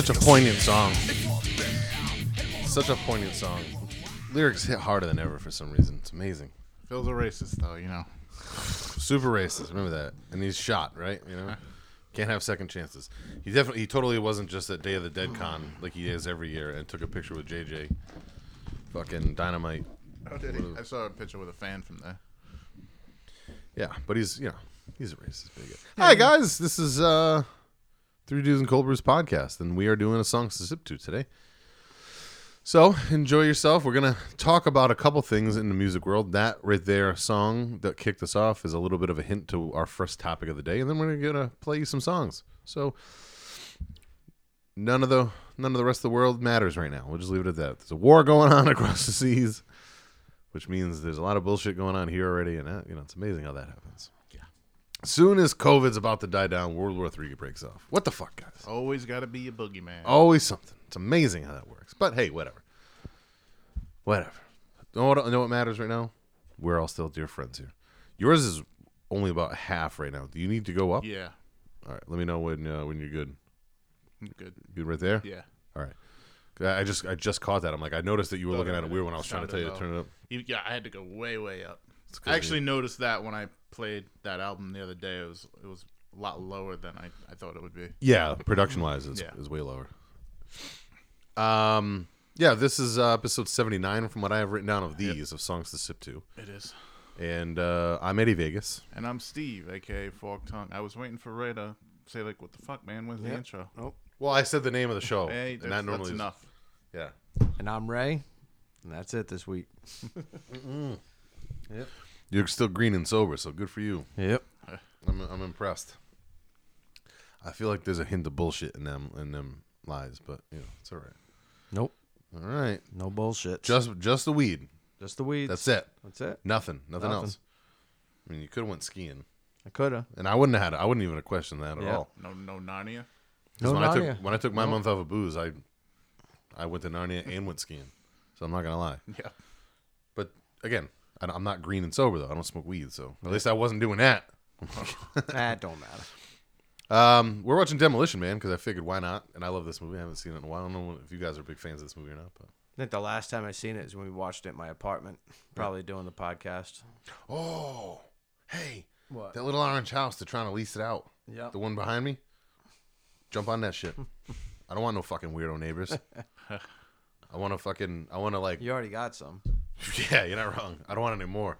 such a poignant song. Such a poignant song. Lyrics hit harder than ever for some reason. It's amazing. Phil's a racist, though, you know. Super racist. Remember that. And he's shot, right? You know, can't have second chances. He definitely, he totally wasn't just at Day of the Dead con like he is every year and took a picture with JJ. Fucking dynamite. Oh, did he? I saw a picture with a fan from there. Yeah, but he's you know he's a racist bigot. Hi guys, this is uh Three Dudes and Cold Brews podcast, and we are doing a song to sip to today. So enjoy yourself. We're gonna talk about a couple things in the music world. That right there, song that kicked us off, is a little bit of a hint to our first topic of the day, and then we're gonna play you some songs. So none of the none of the rest of the world matters right now. We'll just leave it at that. There's a war going on across the seas which means there's a lot of bullshit going on here already, and that, you know it's amazing how that happens. Soon as COVID's about to die down, World War Three breaks off. What the fuck, guys? Always got to be a boogeyman. Always something. It's amazing how that works. But hey, whatever. Whatever. Know what, know what matters right now? We're all still dear friends here. Yours is only about half right now. Do you need to go up? Yeah. All right. Let me know when uh, when you're good. Good. Good right there. Yeah. All right. I just I just caught that. I'm like I noticed that you were looking no, at it no, weird when I was trying to tell you to turn it up. You- Yeah, I had to go way, way up. I actually noticed that when I played that album the other day. It was it was a lot lower than I, I thought it would be. Yeah, production wise, is, Yeah. is way lower. Um, yeah, this is uh, episode seventy nine from what I have written down of these of songs to sip to, It is. and uh, I'm Eddie Vegas. And I'm Steve, aka Fork Tongue. I was waiting for Ray to say like, "What the fuck, man? Where's the intro?" Oh, Well, I said the name of the show, Hey, and that normally that's is- enough. Yeah, and I'm Ray, and that's it this week. you're still green and sober, so good for you. Yep. I'm I'm impressed. I feel like there's a hint of bullshit in them in them lies, but you know it's all right. Nope. All right, No bullshit. just just the weed. just the weed. That's it. That's it. Nothing. Nothing, Nothing. else. I mean, you could have went skiing, I coulda. and I wouldn't have had. I wouldn't even have questioned that at Yeah. all. No, no Narnia. 'Cause No when I Narnia. took when I took my month off of booze, I I went to Narnia and went skiing. So I'm not gonna lie. Yeah. But again, I, am not green and sober though. I don't smoke weed, so at least I wasn't doing that. that don't matter. Um, we're watching Demolition Man because I figured why not, and I love this movie. I haven't seen it in a while. I don't know if you guys are big fans of this movie or not, but I think the last time I seen it is when we watched it in my apartment, probably doing the podcast. oh, hey, What? that little orange house they're trying to lease it out. Yeah. The one behind me. Jump on that shit. I don't want no fucking weirdo neighbors. I want to fucking. I want to like. You already got some. Yeah, you're not wrong. I don't want any more.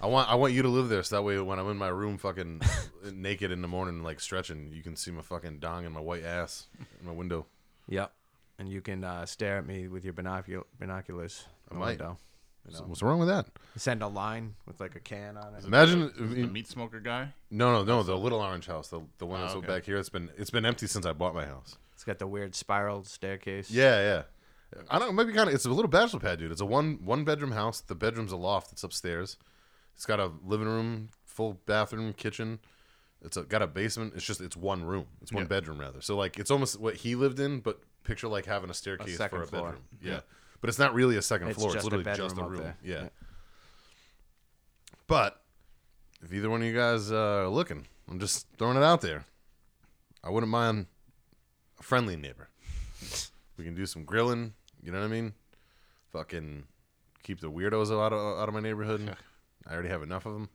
I want I want you to live there so that way when I'm in my room fucking naked in the morning like stretching, you can see my fucking dong and my white ass in my window. Yep. And you can uh, stare at me with your binocul- binoculars. in the might. window. You So know. what's wrong with that? Send a line with like a can on it. Imagine The meat smoker guy. no no no the little orange house the the one that's Oh, okay. back here it's been it's been empty since I bought my house. It's got the weird spiral staircase. Yeah yeah. I don't know, maybe kind of it's a little bachelor pad dude. It's a one one bedroom house. The bedroom's a loft. It's upstairs. It's got a living room, full bathroom, kitchen. It's a, got a basement. It's just it's one room. It's one Yeah. bedroom rather. So like it's almost what he lived in, but picture like having a staircase second for a floor. bedroom. Yeah. But it's not really a second It's floor. It's just a literally just a room. Yeah. Yeah. But if either one of you guys uh, are looking, I'm just throwing it out there. I wouldn't mind a friendly neighbor. We can do some grilling. You know what I mean? Fucking keep the weirdos out of out of my neighborhood. I already have enough of them.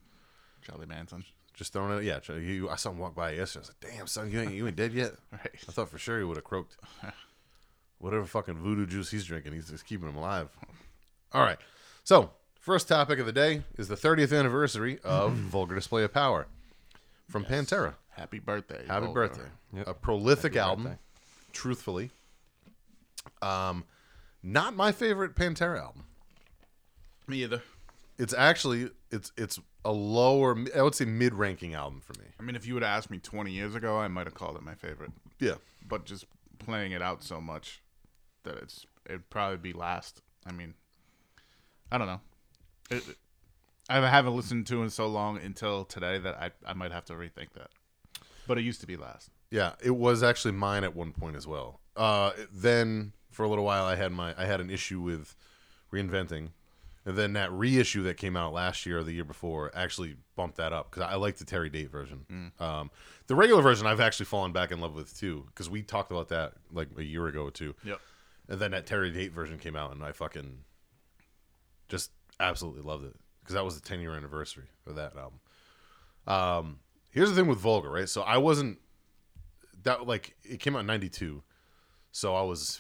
Charlie Manson. Just throwing it. Yeah, try- you, I saw him walk by yesterday. I was like, "Damn, son, you ain't you ain't dead yet." Right. I thought for sure he would have croaked. Whatever fucking voodoo juice he's drinking, he's just keeping him alive. All right. So, first topic of the day is the 30th anniversary of Vulgar Display of Power from Pantera. Happy birthday. Happy Vulgar. birthday. Yep. A prolific Happy album, birthday. truthfully. Um, not my favorite Pantera album. Me either. It's actually it's it's a lower I would say mid-ranking album for me. I mean, if you would have asked me 20 years ago, I might have called it my favorite. Yeah. But just playing it out so much that it's it'd probably be last. I mean, I don't know. It, I haven't listened to it in so long until today that I I might have to rethink that. But it used to be last. Yeah, it was actually mine at one point as well. Uh, then for a little while, I had my I had an issue with reinventing, and then that reissue that came out last year or the year before actually bumped that up because I like the Terry Date version. Um, the regular version I've actually fallen back in love with too because we talked about that like a year ago or two. Yep. And then that Terry Date version came out, and I fucking just absolutely loved it because that was the 10 year anniversary of that album. Um, here's the thing with Vulgar, right? So I wasn't that like it came out in 92, so I was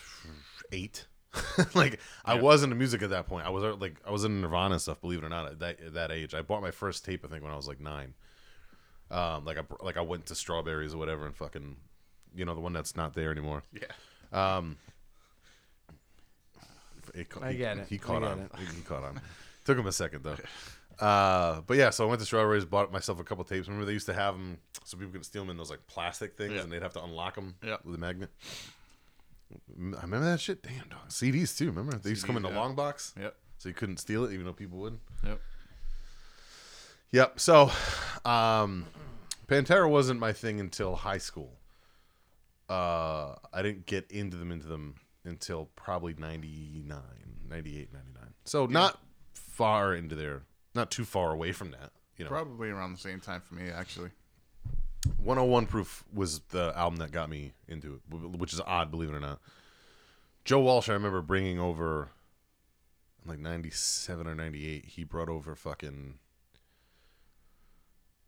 eight. like I Yeah. was into music at that point. I was uh, like I was in Nirvana and stuff. Believe it or not, at that at that age, I bought my first tape. I think when I was like nine. Um, like I like I went to Strawberries or whatever and fucking, you know, the one that's not there anymore. Yeah. Um, it I he, get it. He I caught on. it. He, he caught on. Took him a second though. Uh, but yeah, so I went to Strawberries, bought myself a couple tapes. Remember they used to have them so people could steal them in those like plastic things, Yeah. and they'd have to unlock them Yeah. with a magnet. I remember that shit. Damn, dog. CDs too. Remember they used to come in the yeah. long box, Yep. so you couldn't steal it, even though people would. Yep. Yep. So, um, Pantera wasn't my thing until high school. Uh, I didn't get into them into them until probably 99, 98, 99. So not far into there, not too far away from that. You know, Probably around the same time for me, actually. 101 Proof was the album that got me into it, which is odd, believe it or not. Joe Walsh, I remember bringing over, in like 97 or 98, he brought over fucking,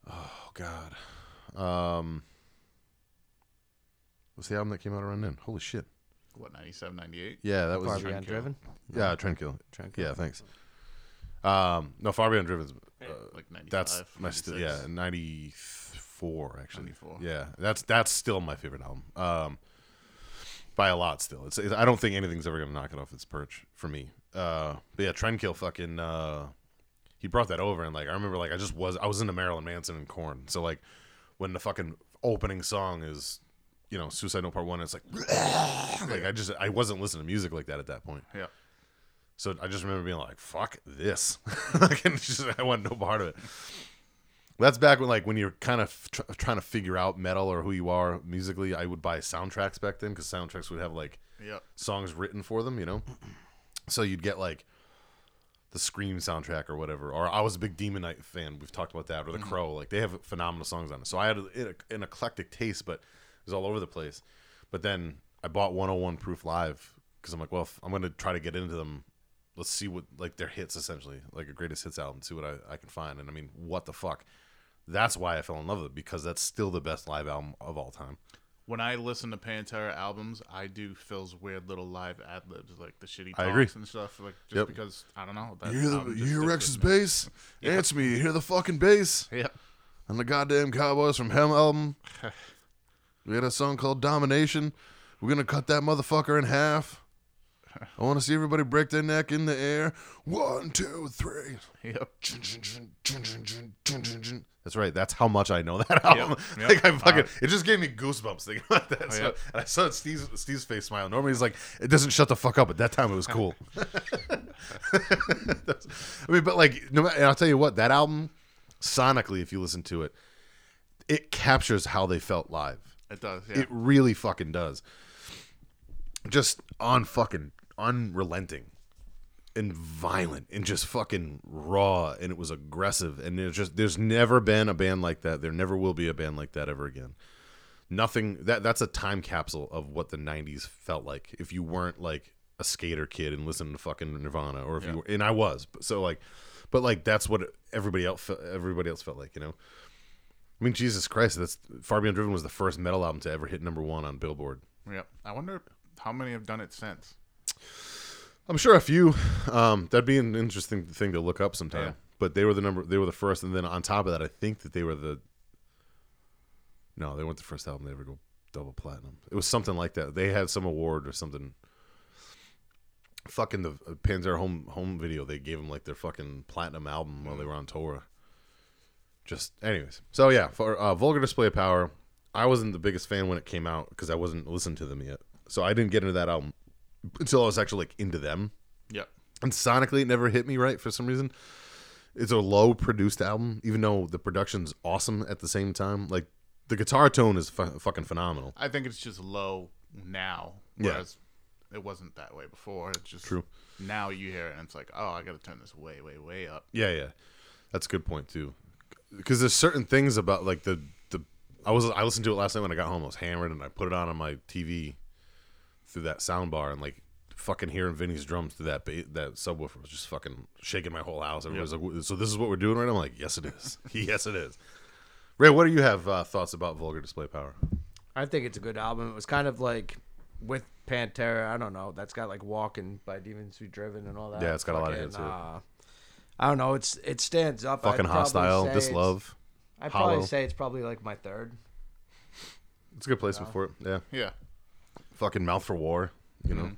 oh, God. Um, what's the album that came out around then? Holy shit. What, 97, 98? Yeah, that was, Far Trend Beyond Driven. yeah, Trendkill. Trend Kill. Yeah, thanks. Um, no, Far Beyond Driven's, uh, Like 95. that's my st- 96. yeah, 94 actually. 94. Yeah, that's that's still my favorite album. Um by a lot still. It's, it's I don't think anything's ever to knock it off its perch for me. Uh but yeah, Trendkill fucking uh he brought that over and like I remember like I just was I was into Marilyn Manson and Korn. So like when the fucking opening song is you know, Suicide Note Part 1 it's like like I just I wasn't listening to music like that at that point. Yeah. So I just remember being like, "Fuck this!" like, just, I want no part of it. That's back when, like, when you're kind of tr- trying to figure out metal or who you are musically. I would buy soundtracks back then because soundtracks would have like Yep. songs written for them, you know. So you'd get like the Scream soundtrack or whatever. Or I was a big Demon Knight fan. We've talked about that. Or the mm-hmm. Crow. Like they have phenomenal songs on it. So I had a, an eclectic taste, but it was all over the place. But then I bought 101 Proof Live because I'm like, well, I'm going to try to get into them. Let's see what like their hits essentially, like a greatest hits album. See what I, I can find. And I mean, what the fuck? That's why I fell in love with it because that's still the best live album of all time. When I listen to Pantera albums, I do Phil's weird little live ad libs, like the shitty I talks agree. and stuff. Like just Yep. because I don't know. That You hear, the, album you just hear sticks Rex's with me. bass? Answer me. You hear the fucking bass? Yep. on the goddamn Cowboys from Hell album. we had a song called Domination. We're gonna cut that motherfucker in half. I want to see everybody break their neck in the air. One, two, three. Yep. That's right. That's how much I know that album. yep. Like I fucking, Uh, it just gave me goosebumps thinking about that. So, yep. and I saw Steve's Steve's face smile. Normally he's like, it doesn't shut the fuck up. But that time it was cool. I mean, but like, no matter, and I'll tell you what, that album, sonically, if you listen to it, it captures how they felt live. It does. Yeah. It really fucking does. Just on fucking unrelenting and violent and just fucking raw and it was aggressive and there's just there's never been a band like that. There never will be a band like that ever again. nothing that that's a time capsule of what the 90s felt like if you weren't like a skater kid and listened to fucking Nirvana or if you were, and I was so like but like that's what everybody else everybody else felt like you know I mean Jesus Christ that's Far Beyond Driven was the first metal album to ever hit number 1 on Billboard Yep. I wonder how many have done it since. I'm sure a few um that'd be an interesting thing to look up sometime. Yeah. but they were the number they were the first and then on top of that I think that they were the no they weren't the first album to ever go double platinum. It was something like that. They had some award or something. Fucking the uh, Panzer home home video they gave them like their fucking platinum album while they were on tour. Just anyways. So yeah for uh, vulgar display of power I wasn't the biggest fan when it came out because I wasn't listening to them yet. So I didn't get into that album until I was actually like into them Yeah. and sonically it never hit me right for some reason it's a low produced album even though the production's awesome at the same time like the guitar tone is fu- fucking phenomenal I think it's just low now, Yeah. whereas it wasn't that way before. It's just True. Now you hear it and it's like, oh, I got to turn this way, way, way up. yeah yeah that's a good point too because there's certain things about like the the i was i listened to it last night when i got home i was hammered and i put it on on my tv through that sound bar and like fucking hearing Vinny's drums through that ba- that subwoofer was just fucking shaking my whole house. Everybody's like, "So this is what we're doing right now?" I'm like, "Yes, it is. yes, it is." Ray, what do you have uh, thoughts about Vulgar Display Power? I think it's a good album. It was kind of like with Pantera. I don't know. That's got like Walking by Demons Be Driven and all that. Yeah, it's got a lot of hits to uh, I don't know. It's it stands up. Fucking hostile, this love. I'd Hollow. probably say it's probably like my third. It's a good placement for it. Yeah, Yeah. Fucking mouth for war. You know,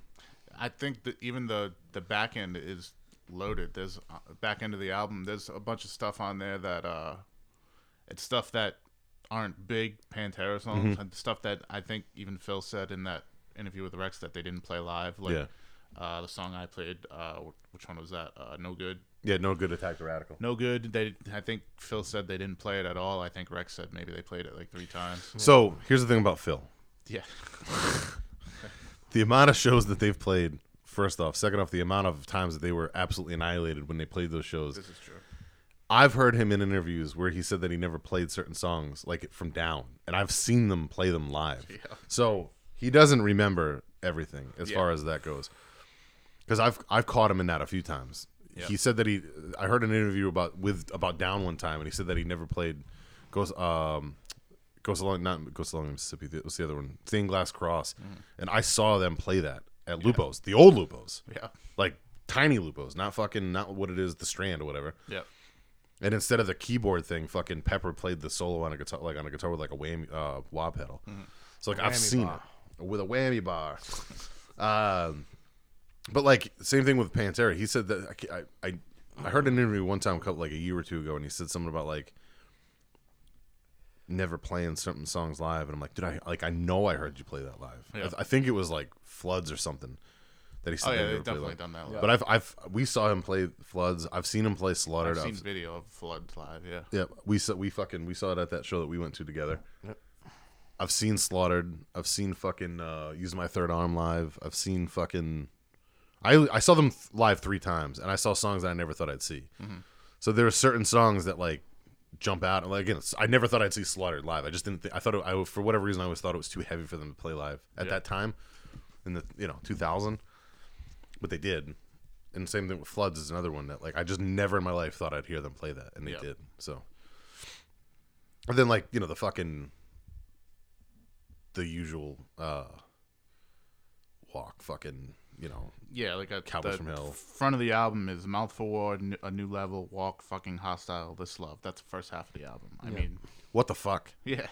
I think that even the the back end is loaded. There's uh, back end of the album. There's a bunch of stuff on there that uh, it's stuff that aren't big Pantera songs and stuff that I think even Phil said in that interview with Rex that they didn't play live. Like Yeah. uh, the song I played. Uh, wh- which one was that? Uh, no good. yeah, no good attack the radical. No good. They I think Phil said they didn't play it at all. I think Rex said maybe they played it like three times. So here's the thing about Phil: Yeah. the amount of shows that they've played. First off, second off, the amount of times that they were absolutely annihilated when they played those shows. This is true. I've heard him in interviews where he said that he never played certain songs like from Down, and I've seen them play them live. Yeah. So he doesn't remember everything as Yeah. far as that goes. Because I've I've caught him in that a few times. Yeah. He said that he. I heard an interview about with about Down one time, and he said that he never played goes um ghosts along not ghosts along Mississippi. What's the other one? Stained Glass Cross, Mm. and I saw them play that at Lupo's, the old Lupo's, Yeah. like tiny Lupo's, not fucking not what it is, the Strand or whatever. Yeah. And instead of the keyboard thing, fucking Pepper played the solo on a guitar, like on a guitar with like a whammy uh, wah pedal. So like I've seen bar. it with a whammy bar. um, but like same thing with Pantera. He said that I I I, I heard an interview one time, a couple like a year or two ago, and he said something about like never playing certain songs live, and I'm like, did I like I know I heard you play that live. I, Yeah. I think it was like Floods or something that he said Oh yeah, they've definitely done that. live. But I've I've we saw him play Floods. I've seen him play Slaughtered. I've seen I've- video of Floods live. Yeah. yeah, we saw we fucking we saw it at that show that we went to together. I've seen Slaughtered. I've seen fucking uh, Use My Third Arm live. I've seen fucking. I I saw them th- live three times, and I saw songs that I never thought I'd see. So there are certain songs that like jump out. And like again, I never thought I'd see Slaughtered live. I just didn't. Think, I thought it, I for whatever reason I always thought it was too heavy for them to play live at Yeah. that time, in the you know 2000. But they did. And same thing with Floods is another one that like I just never in my life thought I'd hear them play that, and they Yeah. did. So, and then like you know the fucking the usual uh walk, fucking you know Yeah, like a Cowboys from Hell. Front of the album is Mouth for War, a new level, walk, fucking hostile, this love. That's the first half of the album. I mean, what the fuck? yeah.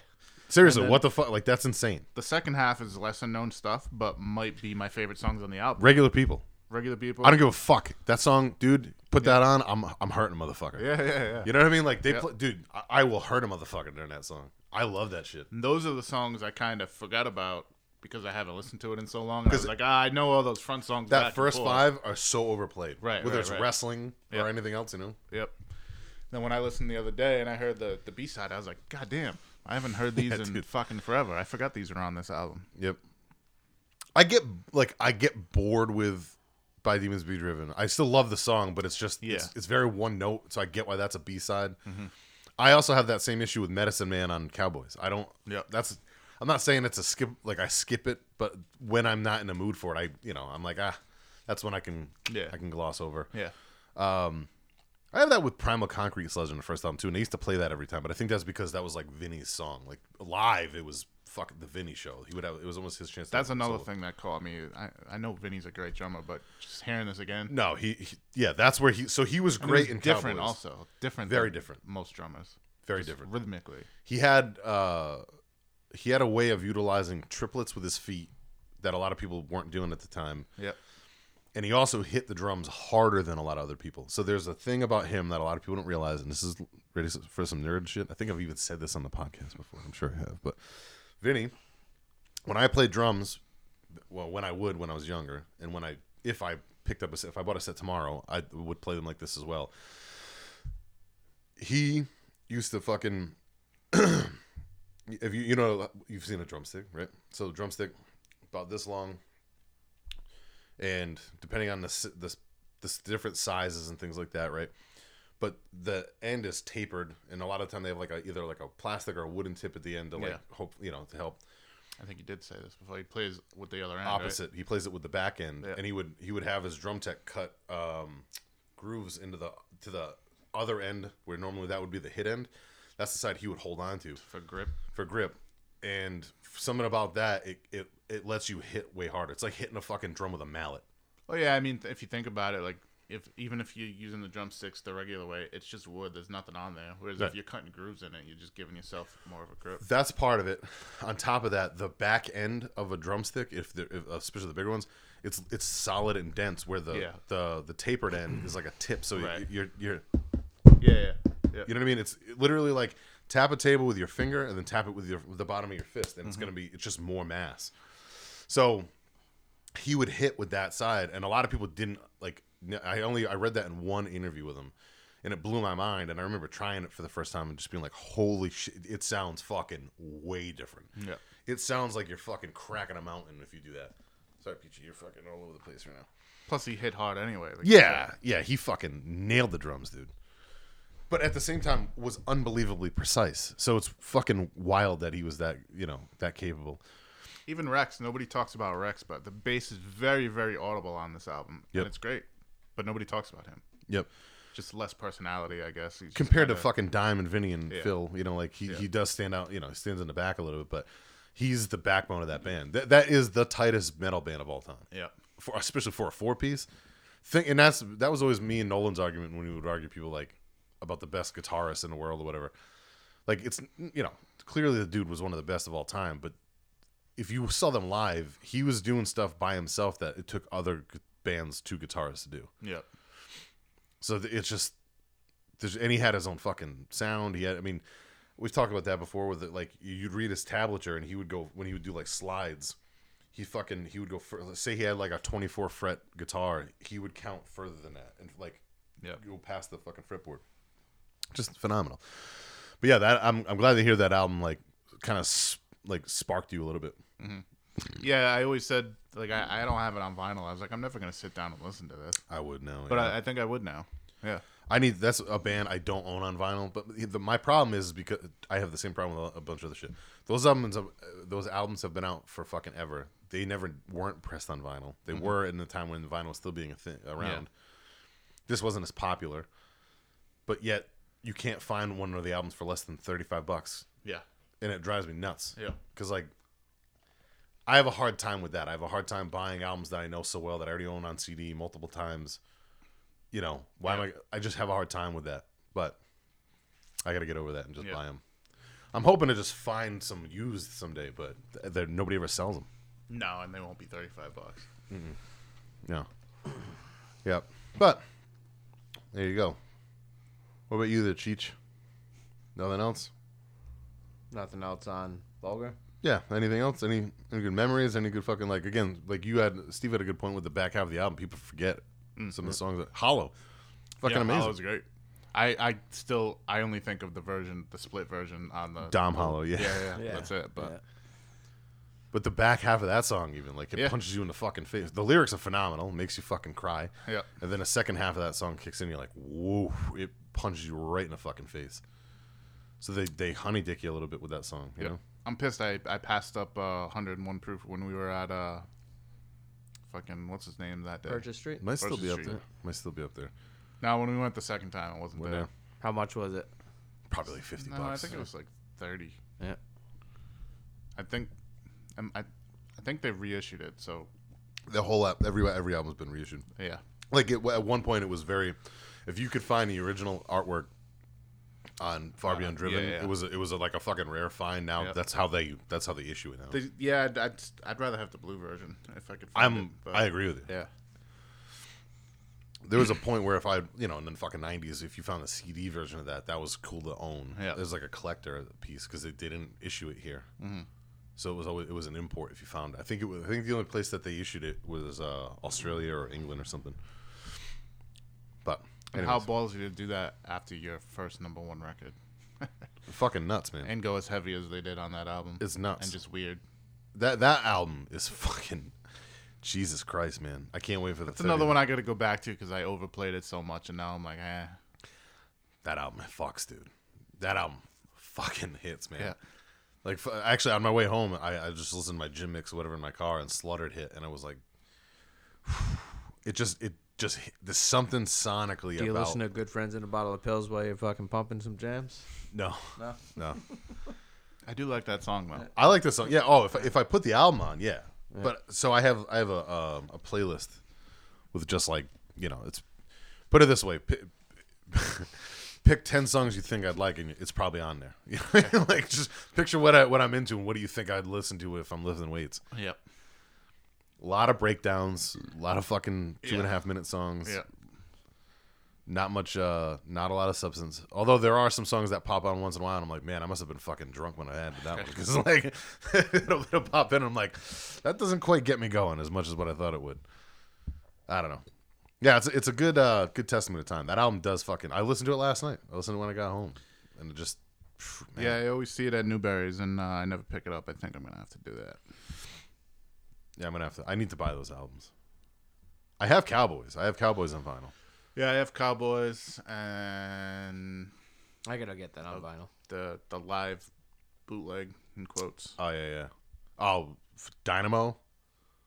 Seriously, what the fuck? Like that's insane. The second half is lesser known stuff, but might be my favorite songs on the album. Regular people. Regular people. I don't give a fuck. That song, dude. Put that on. I'm I'm hurting a motherfucker. Yeah, yeah, yeah. You know what I mean? Like they, Yeah. play, dude. I, I will hurt a motherfucker during that song. I love that shit. And those are the songs I kind of forgot about because I haven't listened to it in so long. I was like, ah, I know all those front songs. That first five are so overplayed. Right, Whether right, it's right. wrestling Yeah. or anything else, you know. Yep. Then when I listened the other day and I heard the the B side, I was like, God damn, I haven't heard these Yeah, in dude. fucking forever. I forgot these are on this album. Yep. I get like I get bored with by Demons Be Driven. I still love the song, but it's just Yeah. Mm-hmm. it's very one note, so I get why that's a B side. I also have that same issue with Medicine Man on Cowboys. I don't. Yep. That's I'm not saying it's a skip like I skip it, but when I'm not in a mood for it, I you know I'm like ah, that's when I can Yeah. I can gloss over. Yeah. I have that with Primal Concrete Sledge in the first album too, and I used to play that every time. But I think that's because that was like Vinny's song. Like live, it was fucking the Vinny show. He would have it was almost his chance. That's another solo. thing that caught me. I, I know Vinny's a great drummer, but just hearing this again, No, he, he yeah, that's where he. So he was and great was in different Cowboys. also. Different. Very than different. Most drummers. Very different. Rhythmically. He had uh, he had a way of utilizing triplets with his feet that a lot of people weren't doing at the time. Yep. and he also hit the drums harder than a lot of other people. So there's a thing about him that a lot of people don't realize, and this is ready for some nerd shit. I think I've even said this on the podcast before. I'm sure I have, but Vinny, when I played drums, well, when I would when I was younger, and when I if I picked up a set, if I bought a set tomorrow, I would play them like this as well. He used to fucking. if you you know you've seen a drumstick, right? So the drumstick about this long, and depending on the the, the different sizes and things like that, right? But the end is tapered, and a lot of time they have like a either like a plastic or a wooden tip at the end to like Yeah. hope you know to help I think he did say this before. He plays with the other end. right? opposite. He plays it with the back end, Yeah. and he would he would have his drum tech cut um, grooves into the to the other end where normally that would be the hit end. That's the side he would hold on to for grip. for grip. And something about that, it, it it lets you hit way harder. It's like hitting a fucking drum with a mallet. Oh yeah, I mean, if you think about it, like if even if you're using the drumsticks the regular way, it's just wood. There's nothing on there. Whereas if you're cutting grooves in it, you're just giving yourself more of a grip. That's part of it. On top of that, the back end of a drumstick, if, the, if especially the bigger ones, it's it's solid and dense. Where the Yeah. the the tapered end is like a tip, so Right. you're you're Yeah, yeah, yeah. you know what I mean. It's literally like tap a table with your finger and then tap it with your with the bottom of your fist, and it's Mm-hmm. gonna be it's just more mass. So he would hit with that side, and a lot of people didn't like. I only I read that in one interview with him, and it blew my mind. And I remember trying it for the first time and just being like, "Holy shit! It sounds fucking way different. Yeah. It sounds like you're fucking cracking a mountain if you do that." Sorry, Peachy, you're fucking all over the place right now. Plus, he hit hard anyway. like Yeah, yeah, he fucking nailed the drums, dude. But at the same time, was unbelievably precise. So it's fucking wild that he was that, you know, that capable. Even Rex, nobody talks about Rex, but the bass is very, very audible on this album, Yep. and it's great. But nobody talks about him. Yep. Just less personality, I guess. He's Compared to kinda- fucking Dime and Vinny and Yeah. Phil, you know, like he, Yeah. he does stand out. You know, he stands in the back a little bit, but he's the backbone of that band. That that is the tightest metal band of all time. Yeah. for especially for a four piece. Think, and that's that was always me and Nolan's argument when we would argue people like about the best guitarist in the world or whatever. Like it's you know clearly the dude was one of the best of all time, but if you saw them live, he was doing stuff by himself that it took other bands two guitarists to do. Yeah. So it's just there's and he had his own fucking sound. He had I mean we've talked about that before with it like you'd read his tablature and he would go when he would do like slides he fucking he would go for say he had like a 24 fret guitar he would count further than that and like Yeah. go past the fucking fretboard just phenomenal but yeah that i'm, I'm glad to hear that album like kind of like sparked you a little bit mm-hmm. Yeah, I always said like I, I don't have it on vinyl. I was like, I'm never gonna sit down and listen to this, i would now but yeah. I, I think I would now. Yeah, I need that's a band I don't own on vinyl, but the, my problem is because I have the same problem with a bunch of other shit. Those albums, have- those albums have been out for fucking ever. They never weren't pressed on vinyl. They mm-hmm. were in the time when vinyl was still being a thing around. This wasn't as popular, but yet you can't find one of the albums for less than thirty five bucks, yeah, and it drives me nuts. yeah. because like I have a hard time with that. I have a hard time buying albums that I know so well that I already own on CD multiple times. You know, why am I? I just have a hard time with that. But I got to get over that and just Yeah. buy them. I'm hoping to just find some used someday, but nobody ever sells them. No, and they won't be 35 bucks. No. Yep. But there you go. What about you, the Cheech? Nothing else? Nothing else on Vulgar. Yeah. Anything else? Any any good memories? Any good fucking like again? Like you had Steve had a good point with the back half of the album. People forget mm, some of the songs. That, Hollow, fucking yeah, amazing. Hollow's great. I, I still I only think of the version, the split version on the Dom Hollow, yeah. Yeah, yeah, Yeah. that's it. But Yeah. But the back half of that song, even like it Yeah. punches you in the fucking face. The lyrics are phenomenal, makes you fucking cry. Yeah. And then the second half of that song kicks in, you're like, whoa! It punches you right in the fucking face. So they they honey dick you a little bit with that song, you Yep. know. I'm pissed. I I passed up uh, 101 proof when we were at uh, fucking what's his name that day. Purchase Street. Might still Versus be up there. Might still be up there. No, when we went the second time, it wasn't We're there. there. How much was it? Probably like fifty No, bucks. I think it was like 30. Yeah. I think, um, I, I think they reissued it. So the whole al- every every album's been reissued. yeah, Like it, at one point, it was very. If you could find the original artwork on Far Uh, Beyond Driven, yeah, yeah. it was it was a, like a fucking rare find. Now Yep. that's how they that's how they issue it now. they, yeah. I'd, I'd I'd rather have the blue version if I could. Find I'm it, but- I agree with you. Yeah. There was a point where if I you know in the fucking nineties, if you found the CD version of that, that was cool to own. Yeah. it was like a collector piece because they didn't issue it here. Mm-hmm. So it was always it was an import if you found. it. I think it was. I think the only place that they issued it was uh, Australia or England or something. And how ballsy to do that after your first number one record fucking nuts, man. and go as heavy as they did on that album. It's nuts. and just weird. that that album is fucking Jesus Christ, man. I can't wait for the That's another one I got to go back to because I overplayed it so much, and now I'm like, eh. That album fucks, dude. That album fucking hits, man. Yeah. Like f- actually, on my way home, I, I just listened to my gym mix or whatever in my car, and Slaughtered hit, and I was like, it just it just hit, there's something sonically Do you about listen to Good Friends and a Bottle of Pills while you're fucking pumping some jams? no No. no. I do like that song though. I like this song. Yeah. Oh, if I, if I put the album on, yeah. But so I have I have a um, a playlist with just like you know it's put it this way. Pick, pick ten songs you think I'd like, and it's probably on there. You know? like just picture what I what I'm into and what do you think I'd listen to if I'm lifting weights. Yep. A lot of breakdowns, a lot of fucking two and a half minute songs. Yeah. Not much, uh, not a lot of substance. Although there are some songs that pop on once in a while, and I'm like, man, I must have been fucking drunk when I had that one because like it'll, it'll pop in. And I'm like, that doesn't quite get me going as much as what I thought it would. I don't know. Yeah, it's it's a good uh, good testament of time. That album does fucking. I listened to it last night. I listened to it when I got home, and it just man. Yeah, I always see it at Newbury's, and uh, I never pick it up. I think I'm gonna have to do that. Yeah. I'm gonna have to. I need to buy those albums. I have Cowboys. I have Cowboys on vinyl. Yeah, I have Cowboys and I gotta get that on vinyl. the the live bootleg in quotes. Oh yeah, yeah. Oh, f- Dynamo,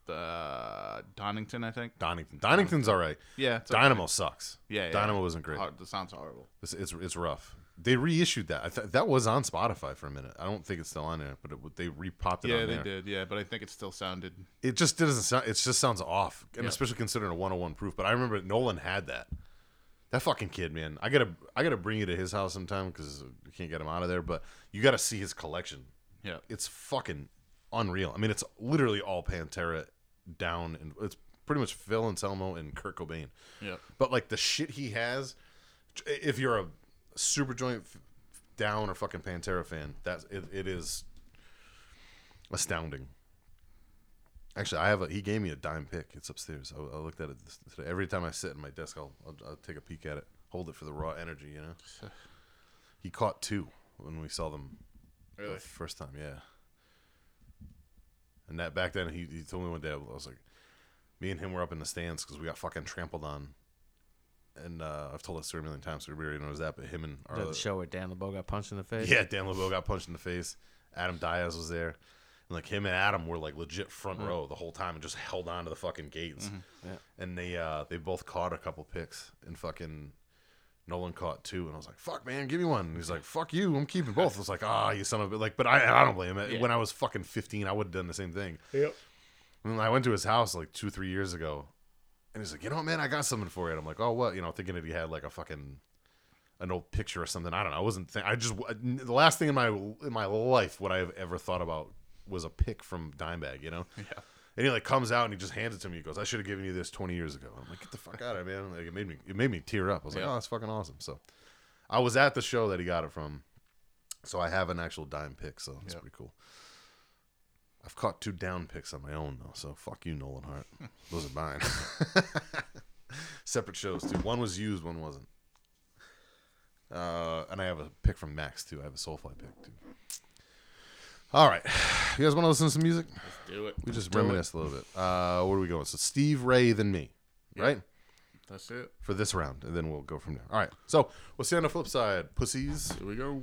The uh, Donington, I think. Donington. Donington's all right. Yeah, it's okay. Dynamo sucks. Yeah, yeah. Dynamo wasn't great. Hor- the sound's horrible. It's, it's it's rough. They reissued that. I th- that was on Spotify for a minute. I don't think it's still on there, but it, they repopped it. Yeah, on they there. did. Yeah, but I think it still sounded. It just doesn't sound. It just sounds off, and Yeah. especially considering a 101 proof. But I remember Nolan had that. That fucking kid, man. I gotta I gotta bring you to his house sometime because we can't get him out of there. But you gotta see his collection. Yeah. It's fucking unreal. I mean, it's literally all Pantera down, and it's pretty much Phil Anselmo and Kurt Cobain. Yeah. But like the shit he has, if you're a super joint down or fucking Pantera fan, that's it, it is astounding. Actually, I have a. He gave me a dime pick. It's upstairs. I, I looked at it today. Every time I sit at my desk, I'll, I'll, I'll take a peek at it. Hold it for the raw energy, you know. He caught two when we saw them Really? the first time. Yeah. And that back then, he, he told me one day I was like, me and him were up in the stands because we got fucking trampled on. And uh, I've told that story a million times, so everybody knows that. But him and Is our that the show where Dan LeBeau got punched in the face? yeah, Dan LeBeau got punched in the face. Adam Diaz was there. And like him and Adam were like legit front row the whole time and just held on to the fucking gates. Yeah. And they uh they both caught a couple picks and fucking Nolan caught two and I was like, "Fuck, man, give me one." And he's like, "Fuck you, I'm keeping both." I was like, "Ah, you son of a like." But I I don't blame him. When I was fucking 15, I would have done the same thing. Yep. And I went to his house like two, three years ago, and he's like, "You know what, man? I got something for you." And I'm like, "Oh, what?" You know, thinking that he had like a fucking an old picture or something. I don't know. I wasn't. Th- I just the last thing in my in my life would I have ever thought about was a pic from Dimebag. You know. Yeah. And he like comes out and he just hands it to me. He goes, "I should have given you this 20 years ago." I'm like, "Get the fuck out of here, man!" Like it made me it made me tear up. I was like, Yeah. "Oh, that's fucking awesome." So I was at the show that he got it from, so I have an actual dime pick. So it's Yeah. pretty cool. I've caught two down picks on my own though, so fuck you, Nolan Hart. Those are mine. Separate shows too. One was used, one wasn't. Uh, and I have a pick from Max too. I have a Soulfly pick too. All right, you guys want to listen to some music? Let's do it. We just reminisce a little bit. Uh, where are we going? So Steve Ray, then me, right? That's it. For this round, and then we'll go from there. All right. So we'll see you on the flip side, pussies. Here we go.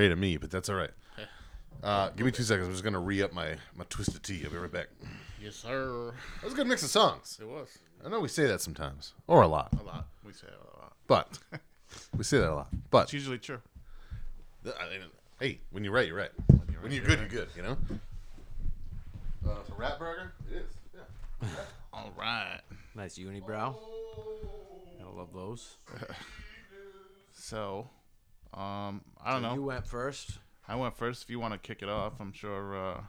Hot from to me, but that's all right. Uh, give me two seconds. I'm just gonna re up my my twisted tea. I'll be right back. Yes, sir. That was a good mix of songs. It was I know we say that sometimes, or a lot, a lot. We say it a lot. but we say that a lot. But It's usually true. I mean, hey, when you're right, you're right. When you're, right, good, you're you're good. You know. Uh, it's a rat burger. It is. Yeah. All right. Nice unibrow. I love those. So, um, I don't know. You went first. I went first. If you want to kick it off, I'm sure. Uh,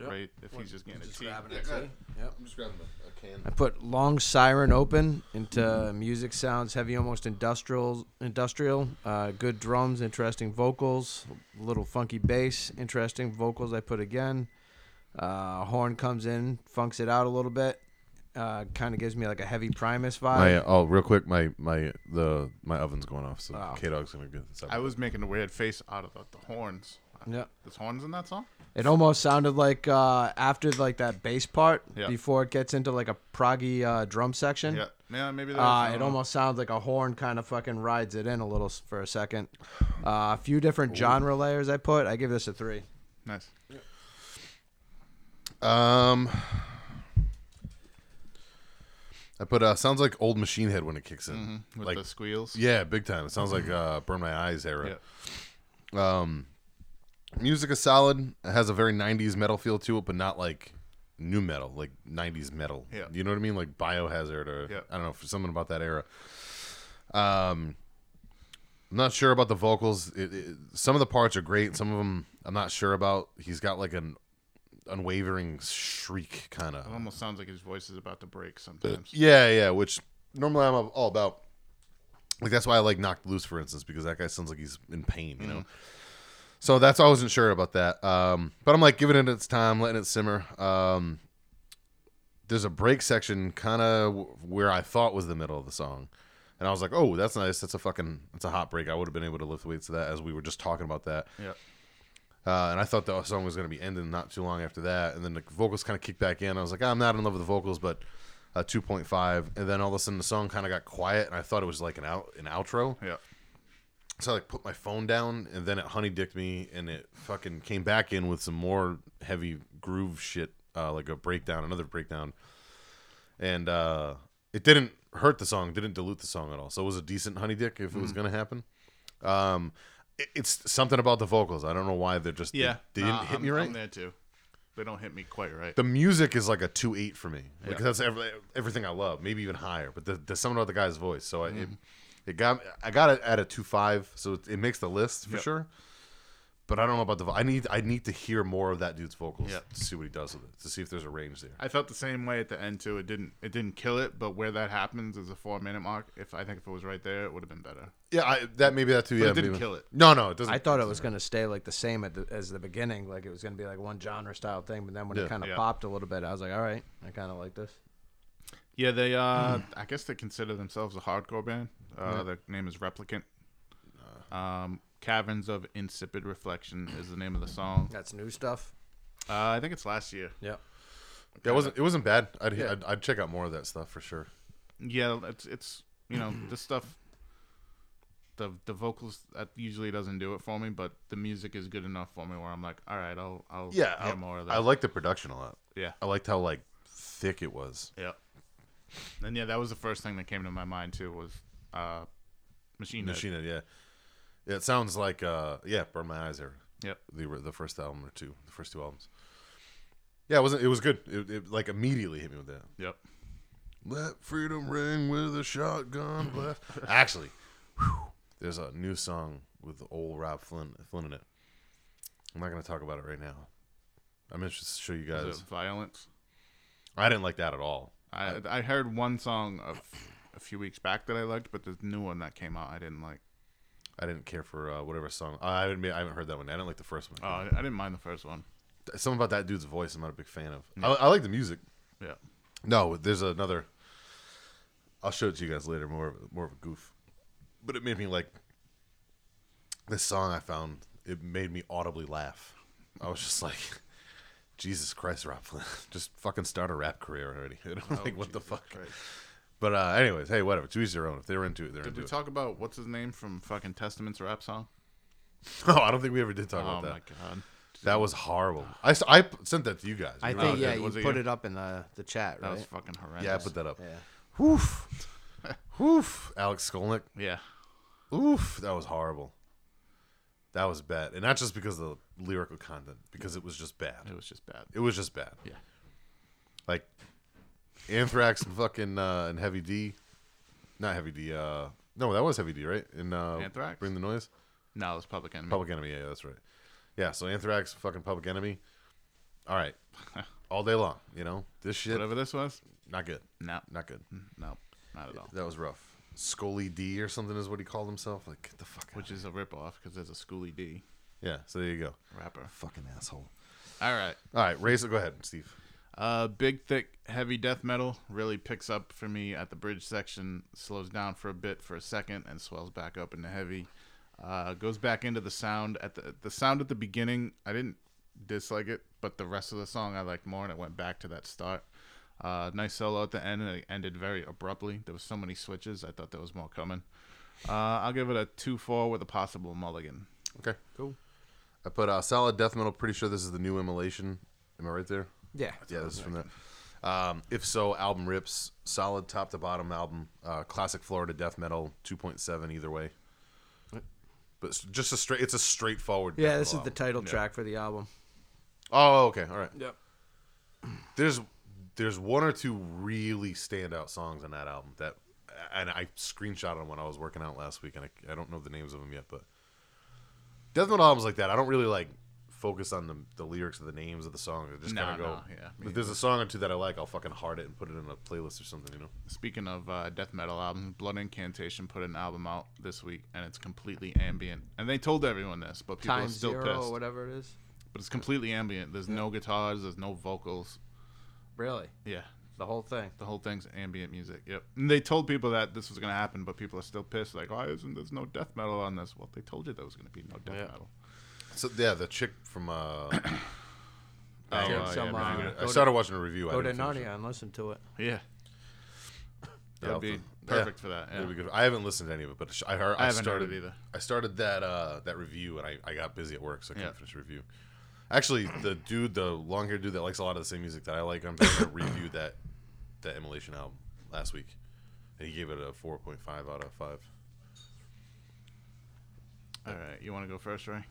Yep. Right. If he's just getting a Just tea. grabbing Yeah, a tea. Yep. I'm just grabbing a, a can. I put long siren open into music sounds heavy, almost industrial. Industrial, uh, good drums, interesting vocals, a little funky bass, interesting vocals. I put again. Uh, horn comes in, funks it out a little bit. Uh, kind of gives me like a heavy Primus vibe. My oh, real quick, my my the my oven's going off, so Oh. K Dog's gonna get this. I was making a weird face out of the, the horns. yeah. There's horns in that song. It almost sounded like uh, after like that bass part Yeah. before it gets into like a proggy uh, drum section. Yeah. Yeah. Maybe. There's, Uh, it almost sounds like a horn kind of fucking rides it in a little s- for a second. Uh, a few different genre layers I put. I give this a three. nice. Um, I put uh sounds like old Machine Head when it kicks in, Mm-hmm. With like the squeals. yeah, big time. It sounds like uh Burn My Eyes era. Yeah. Um, music is solid. It has a very '90s metal feel to it, but not like new metal, like '90s metal. Yeah. you know what I mean, like Biohazard or Yeah. I don't know, for something about that era. Um, I'm not sure about the vocals. It, it, some of the parts are great. Some of them I'm not sure about. He's got like an unwavering shriek kind of. It almost sounds like his voice is about to break sometimes. Yeah, yeah. Which normally I'm all about. Like that's why I like Knocked Loose, for instance, because that guy sounds like he's in pain, you know. So that's I wasn't sure about that. Um, but I'm like giving it its time, letting it simmer. Um, there's a break section kind of where I thought was the middle of the song, and I was like, "Oh, that's nice. That's a fucking that's a hot break. I would have been able to lift weights to that as we were just talking about that." Yeah. Uh, and I thought the song was going to be ending not too long after that. And then the vocals kind of kicked back in. I was like, I'm not in love with the vocals, but uh, 2.5. And then all of a sudden the song kind of got quiet, and I thought it was like an out an outro. Yeah. So I like put my phone down, and then it honey dicked me, and it fucking came back in with some more heavy groove shit, uh, like a breakdown, another breakdown, and uh, it didn't hurt the song, didn't dilute the song at all. So it was a decent honey dick if it was gonna happen. Um, it's something about the vocals. I don't know why they're just Yeah. They, they didn't Nah, hit I'm, me right. I'm there too. They don't hit me quite right. The music is like a two eight for me because Yeah. that's every, everything I love, maybe even higher. But the, there's something about the guy's voice, so I, it, Mm-hmm. it got I got it at a two five, so it, it makes the list for Yep. sure. But I don't know about the. I need I need to hear more of that dude's vocals Yep. to see what he does with it, to see if there's a range there. I felt the same way at the end too. It didn't it didn't kill it, but where that happens is a four minute mark. If I think if it was right there, it would have been better. Yeah, I, that maybe that too. But yeah, it didn't maybe. kill it. No, no, it doesn't. I thought it was gonna stay like the same at the, as the beginning, like it was gonna be like one genre style thing. But then when Yeah. it kind of Yeah. popped a little bit, I was like, all right, I kind of like this. Yeah, they uh I guess they consider themselves a hardcore band. Uh their name is Replicant. Um Caverns of Insipid Reflection is the name of the song. That's new stuff. Uh, I think it's last year. Yep. Yeah, it wasn't. It wasn't bad. I'd, Yeah. I'd I'd check out more of that stuff for sure. Yeah, it's it's you know this stuff. The the vocals that usually doesn't do it for me, but the music is good enough for me where I'm like, all right, I'll I'll Yeah, hear I, more of that. I like the production a lot. yeah, I liked how like thick it was. yeah. And yeah, that was the first thing that came to my mind too was uh, Machine Head. Machine Head, yeah. Yeah, it sounds like uh yeah, Burn My Eyes there. Yep. The the first album or two, the first two albums. Yeah, it wasn't it was good. It, it like immediately hit me with that. Yep. Let freedom ring with a shotgun blast. Actually, whew, there's a new song with old Robb Flynn Flynn in it. I'm not gonna talk about it right now. I'm interested to show you guys. Violence. I didn't like that at all. I I heard one song of a few weeks back that I liked, but the new one that came out I didn't like. I didn't care for uh, whatever song. I haven't I haven't heard that one. I didn't like the first one. Oh, I, I didn't mind the first one. Something about that dude's voice. I'm not a big fan of. I, I like the music. Yeah. No, there's another. I'll show it to you guys later. More of a, more of a goof, but it made me like this song I found. It made me audibly laugh. I was just like, Jesus Christ, Robb Flynn, just fucking start a rap career already. You know, like what the Jesus fuck? Christ. But uh, anyways, hey, whatever. To each their own. If they're into it, they're into it. Did into we it. talk about what's his name from fucking Testament's rap song? oh, I don't think we ever did talk oh about that. Oh my god, That was horrible. I, s- I p- sent that to you guys. I think remember? yeah, did- you was it put you? it up in the the chat, that right? was fucking horrendous. Yeah, I put that up. yeah. Woof. Woof. Alex Skolnick. Yeah, Oof. That was horrible. That was bad. And not just because of the lyrical content, because it was just bad. it was just bad. It was just bad. Yeah. Like Anthrax and fucking uh, and Heavy D. Not Heavy D. Uh, no, that was Heavy D, right? In uh, Anthrax? Bring the Noise. No, it was Public Enemy. Public Enemy. Yeah, that's right. Yeah. So Anthrax, fucking Public Enemy. All right. All day long. You know this shit. Whatever this was. Not good. No, Not good. no, not at all. That was rough. Scully D or something is what he called himself. Like get the fuck out. Which is a ripoff because there's a Scully D Yeah. So there you go. rapper. Fucking asshole. All right. All right, race. Go ahead, Steve. Uh, big, thick, heavy death metal really picks up for me at the bridge section, slows down for a bit for a second, and swells back up into heavy. Uh, goes back into the sound at the the sound at the beginning. I didn't dislike it, but the rest of the song I liked more, and it went back to that start. Uh, nice solo at the end, and it ended very abruptly. There was so many switches. I thought there was more coming. Uh, I'll give it a two four with a possible mulligan. Okay. Cool. I put uh, solid death metal. Pretty sure this is the new Immolation. Am I right there? Yeah. Yeah, this is from that. Um, if so, album rips. Solid top to bottom album. Uh, classic Florida death metal. Two point seven either way. But just a straight. It's a straightforward. Yeah, this is metal the album. title track for the album. Oh, okay, all right. Yep. There's there's one or two really standout songs on that album that, and I screenshot them when I was working out last week, and I, I don't know the names of them yet, but death metal albums like that, I don't really like focus on the, the lyrics of the names of the songs. I just No, kind of go. no, yeah, me if there's a song or two that I like, I'll fucking heart it and put it in a playlist or something, you know. Speaking of uh, death metal albums, Blood Incantation put an album out this week, and it's completely ambient. And they told everyone this, but people Time are still zero pissed. or whatever it is. But it's completely ambient. There's no guitars. There's no vocals. Really, Yeah, the whole thing. the whole thing's ambient music. Yep. And they told people that this was gonna happen, but people are still pissed. Like, why isn't there's no death metal on this? Well, they told you there was gonna be no death Yeah. metal. So yeah, the chick from uh, Oh, I, uh, some, yeah, uh, maybe. I go to- started watching a review. I Go to didn't finish it. Narnia and listen to it. yeah. Yeah, That'd I'll be perfect yeah. for that. It'll Yeah. be good. I haven't listened to any of it, but I heard. I I, haven't heard started it either. I started that uh, that review, and I, I got busy at work, so I couldn't Yeah. finish the review. Actually, the dude, the long haired dude that likes a lot of the same music that I like, I'm going to review that that Immolation album last week, and he gave it a 4.5 out of five. All right. You want to go first, Ray?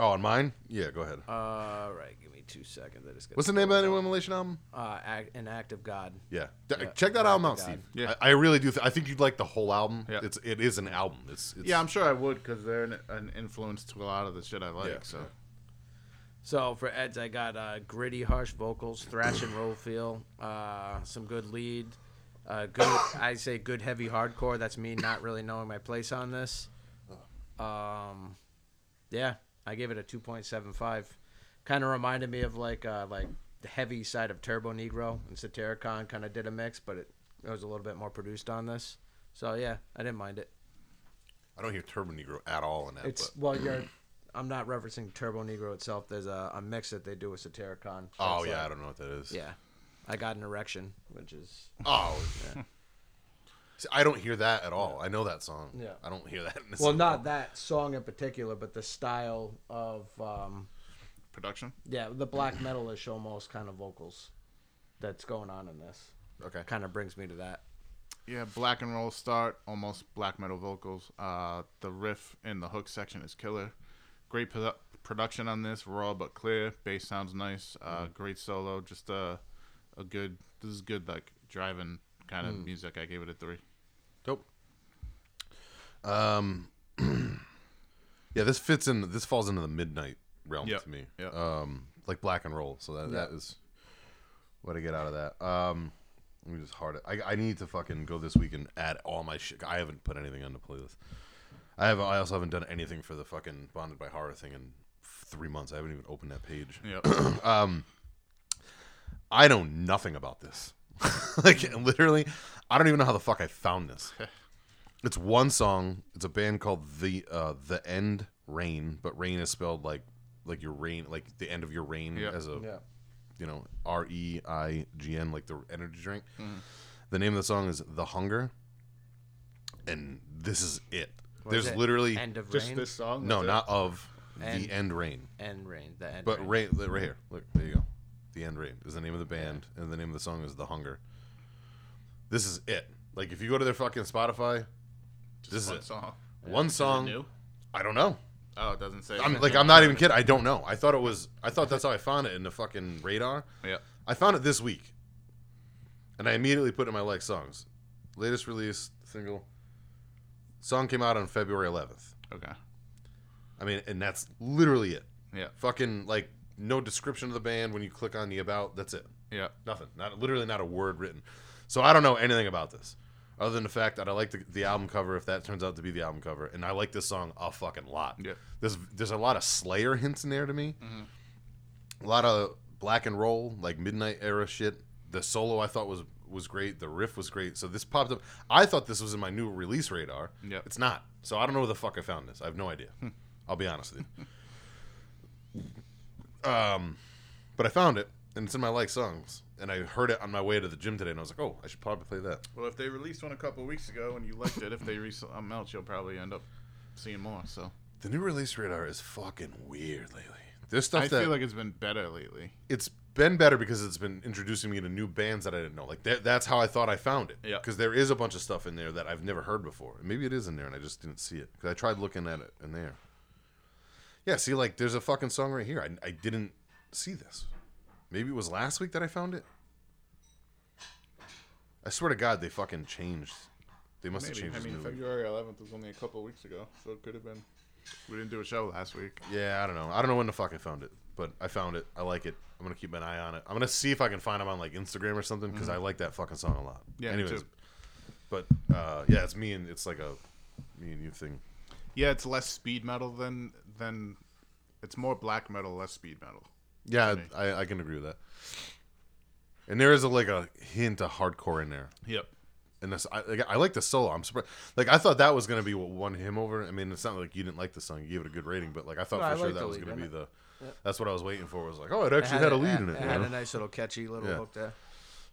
Oh, on mine? Yeah, go ahead. All right, give me two seconds. I just got What's the name of that new Immolation album? Uh, act, an act of God. Yeah, D- Yeah, check that album out, God. Steve. Yeah. I, I really do. Th- I think you'd like the whole album. Yeah. It's it is an album. It's, it's Yeah, I'm sure I would because they're an, an influence to a lot of the shit I like. Yeah. So So for Eds, I got uh, gritty, harsh vocals, thrash and roll feel, uh, some good lead, uh, good. I say good heavy hardcore. That's me not really knowing my place on this. Um, yeah, I gave it a two point seven five. Kind of reminded me of like uh, like the heavy side of Turbonegro and Satiricon. Kind of did a mix, but it, it was a little bit more produced on this. So yeah, I didn't mind it. I don't hear Turbonegro at all in that. It's but, well, you're. I'm not referencing Turbonegro itself. There's a, a mix that they do with Satiricon. So oh yeah, like- I don't know what that is. yeah. I got an erection, which is Oh. See, I don't hear that at all. I know that song. Yeah. I don't hear that. In well, song. not that song in particular, but the style of um, production. yeah, the black metalish almost kind of vocals that's going on in this. Okay. Kind of brings me to that. Yeah, black and roll start, almost black metal vocals. Uh, the riff in the hook section is killer. Great produ- production on this, raw but clear. Bass sounds nice. Uh, Great solo, just a a good. This is good, like driving kind of music. I gave it a three. Dope. Um. yeah, this fits in. This falls into the midnight realm Yep. to me. Yep. Um, like black and roll. So that that is what I get out of that. Um, let me just hard it. I I need to fucking go this week and add all my shit. I haven't put anything on the playlist. I have. I also haven't done anything for the fucking bonded by horror thing in three months. I haven't even opened that page. Yep. Um, I know nothing about this. like literally, I don't even know how the fuck I found this. It's one song. It's a band called the uh, the End Reign, but rain is spelled like like your rain, like the end of your rain Yeah. as a you know R E I G N, like the energy drink. The name of the song is "The Hunger," and this is it. What There's is it? literally End of Just rain. this song? no, That's it? not of And- the end rain, End rain. The end. but rain. rain. Right here, look, there you go. The End Reign is the name of the band, and the name of the song is "The Hunger." This is it. Like if you go to their fucking Spotify, Just this is one it. song. one song. new? I don't know. Oh, it doesn't say. I'm like I'm not even kidding. I don't know. I thought it was. I thought that's how I found it in the fucking radar. Yeah. I found it this week, and I immediately put it in my like songs. Latest release single. Song came out on February 11th. Okay. I mean, and that's literally it. Yeah. Fucking like no description of the band when you click on the about. That's it. Yeah. Nothing. Not literally not a word written. So I don't know anything about this, other than the fact that I like the, the album cover. If that turns out to be the album cover, and I like this song a fucking lot. Yeah. There's there's a lot of Slayer hints in there to me. Mm-hmm. A lot of black and roll, like midnight era shit. The solo I thought was was great. The riff was great. So this popped up. I thought this was in my new release radar. Yeah. It's not. So I don't know where the fuck I found this. I have no idea. I'll be honest with you. Um, but I found it, and it's in my like songs. And I heard it on my way to the gym today, and I was like, "Oh, I should probably play that." Well, if they released one a couple of weeks ago and you liked it, if they release something else, you'll probably end up seeing more. So The new release radar is fucking weird lately. There's stuff I that feel like it's been better lately. it's been better because it's been introducing me to new bands that I didn't know. Like that, that's how I thought I found it. Yeah. Because there is a bunch of stuff in there that I've never heard before. And maybe it is in there, and I just didn't see it. Because I tried looking at it in there. Yeah. See, like there's a fucking song right here. I, I didn't see this. Maybe it was last week that I found it. I swear to God, they fucking changed. They must Maybe. have changed. I mean. February 11th was only a couple weeks ago, so it could have been. We didn't do a show last week. Yeah, I don't know. I don't know when the fuck I found it, but I found it. I like it. I'm gonna keep an eye on it. I'm gonna see if I can find them on like Instagram or something because I like that fucking song a lot. Mm-hmm. Yeah, me Anyways, too. but uh, yeah, it's me and it's like a me and you thing. Yeah, it's less speed metal than than. It's more black metal, less speed metal. Yeah. I, I can agree with that. And there is a, like a hint of hardcore in there. Yep. And this, I, like, I like the solo. I'm surprised. Like I thought that was gonna be what won him over. I mean, it's not like you didn't like the song. You gave it a good rating, but like I thought No, I for sure liked that was lead gonna in be it. the. That's what I was waiting for. Was like, oh, it It actually had, a lead it, in it. It you had know? a nice little catchy little Yeah. hook there.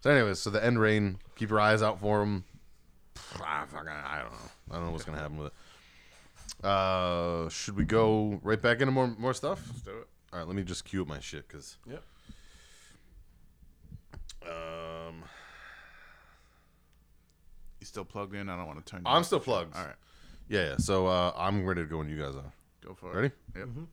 So, anyways, so the End Reign. Keep your eyes out for them. Ah, fucking, I don't know. I don't know what's gonna happen with it. Uh, should we go right back into more more stuff? Let's do it. All right, let me just cue up my shit because Yep. um, You still plugged in? I don't want to turn. you I'm off. still plugged. All right, Yeah, yeah. So uh, I'm ready to go when you guys are. go for it. Ready? it. Yep. Thank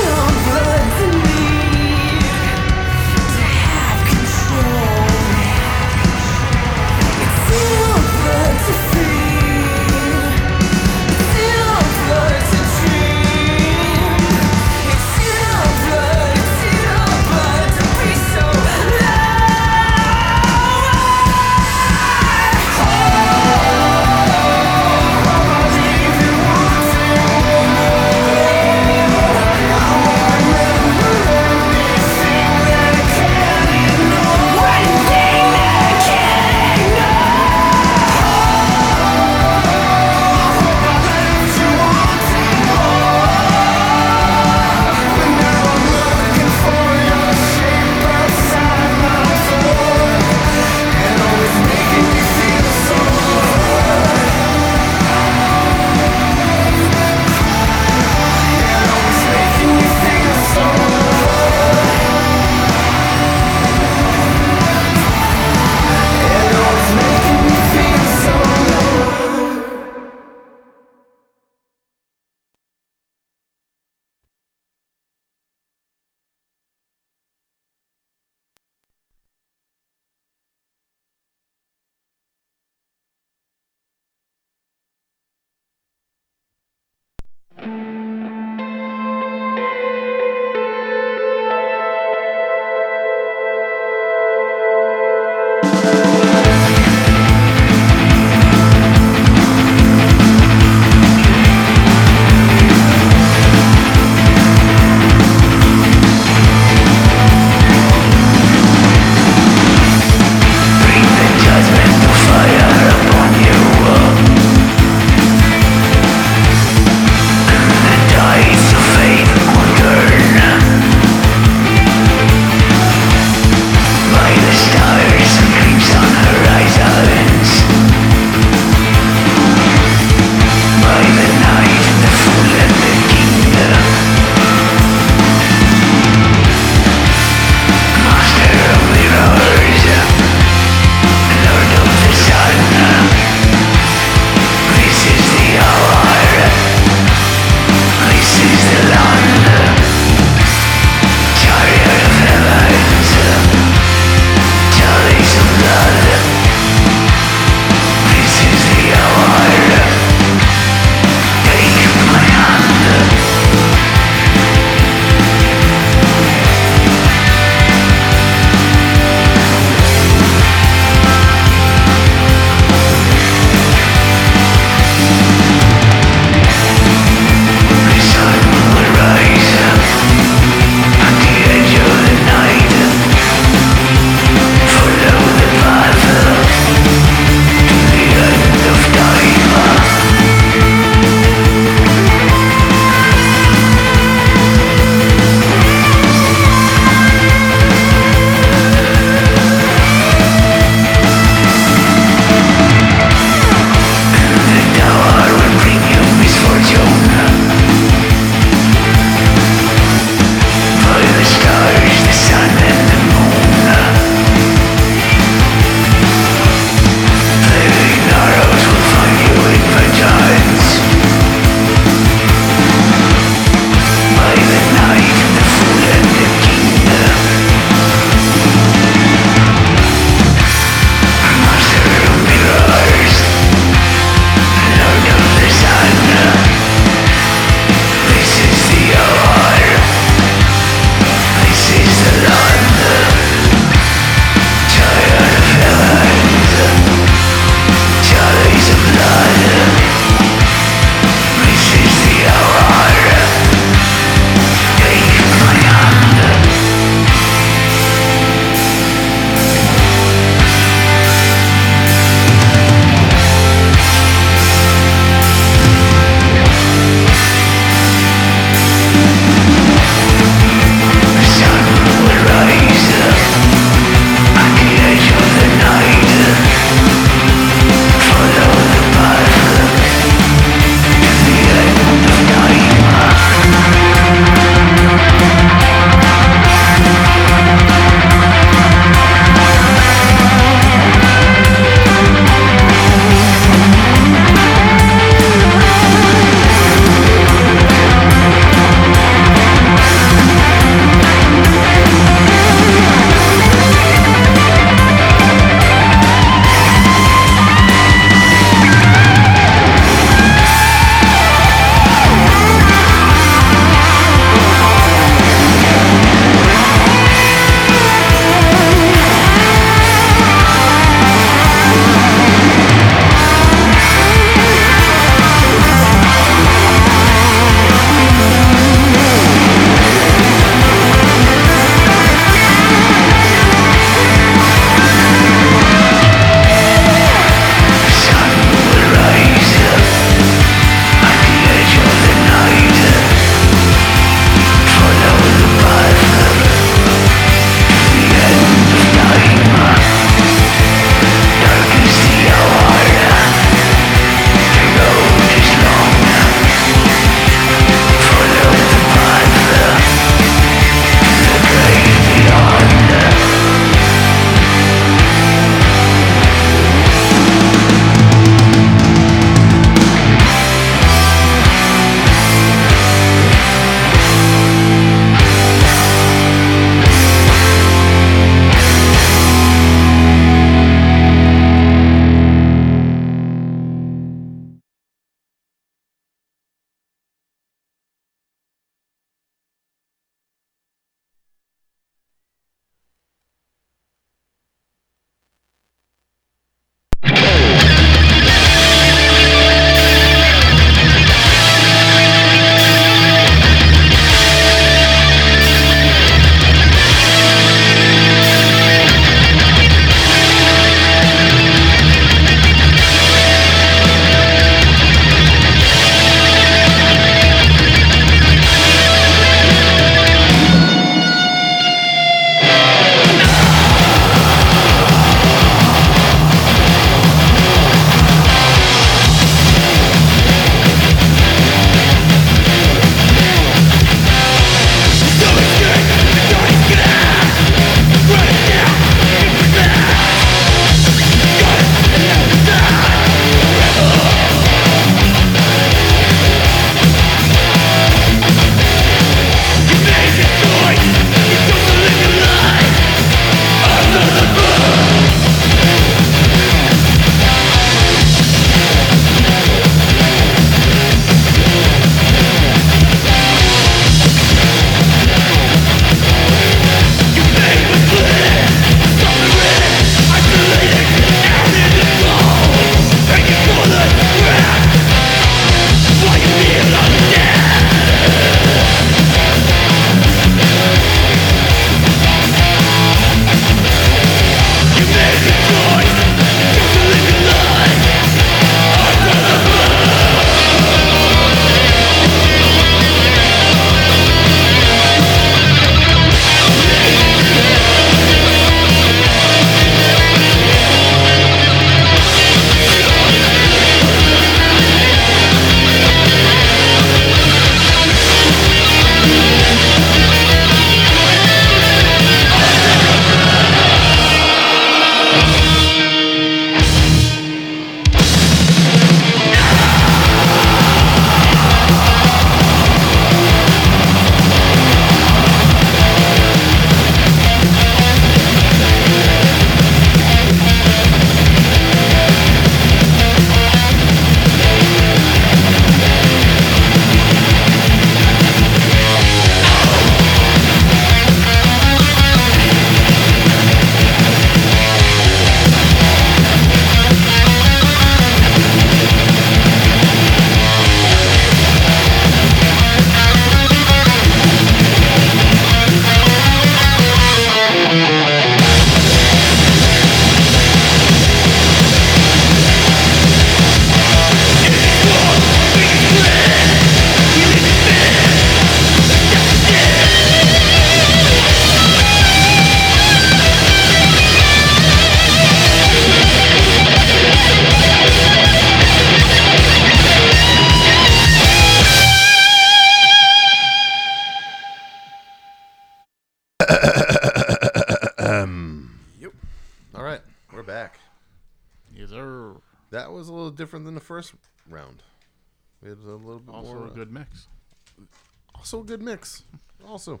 also a good mix. Also,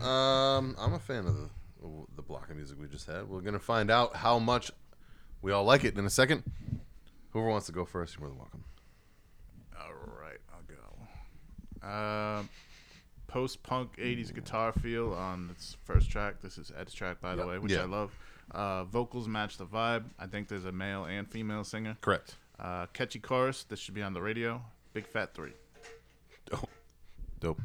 um, I'm a fan of the the block of music we just had. We're gonna find out how much we all like it in a second. Whoever wants to go first, you're more than welcome. All right, I'll go. Um, Post punk 80s guitar feel on its first track. This is Ed's track, by the Yep. way, which Yeah. I love. Uh, vocals match the vibe. I think there's a male and female singer. Correct. Uh, catchy chorus. This should be on the radio. Big Fat 3. Dope.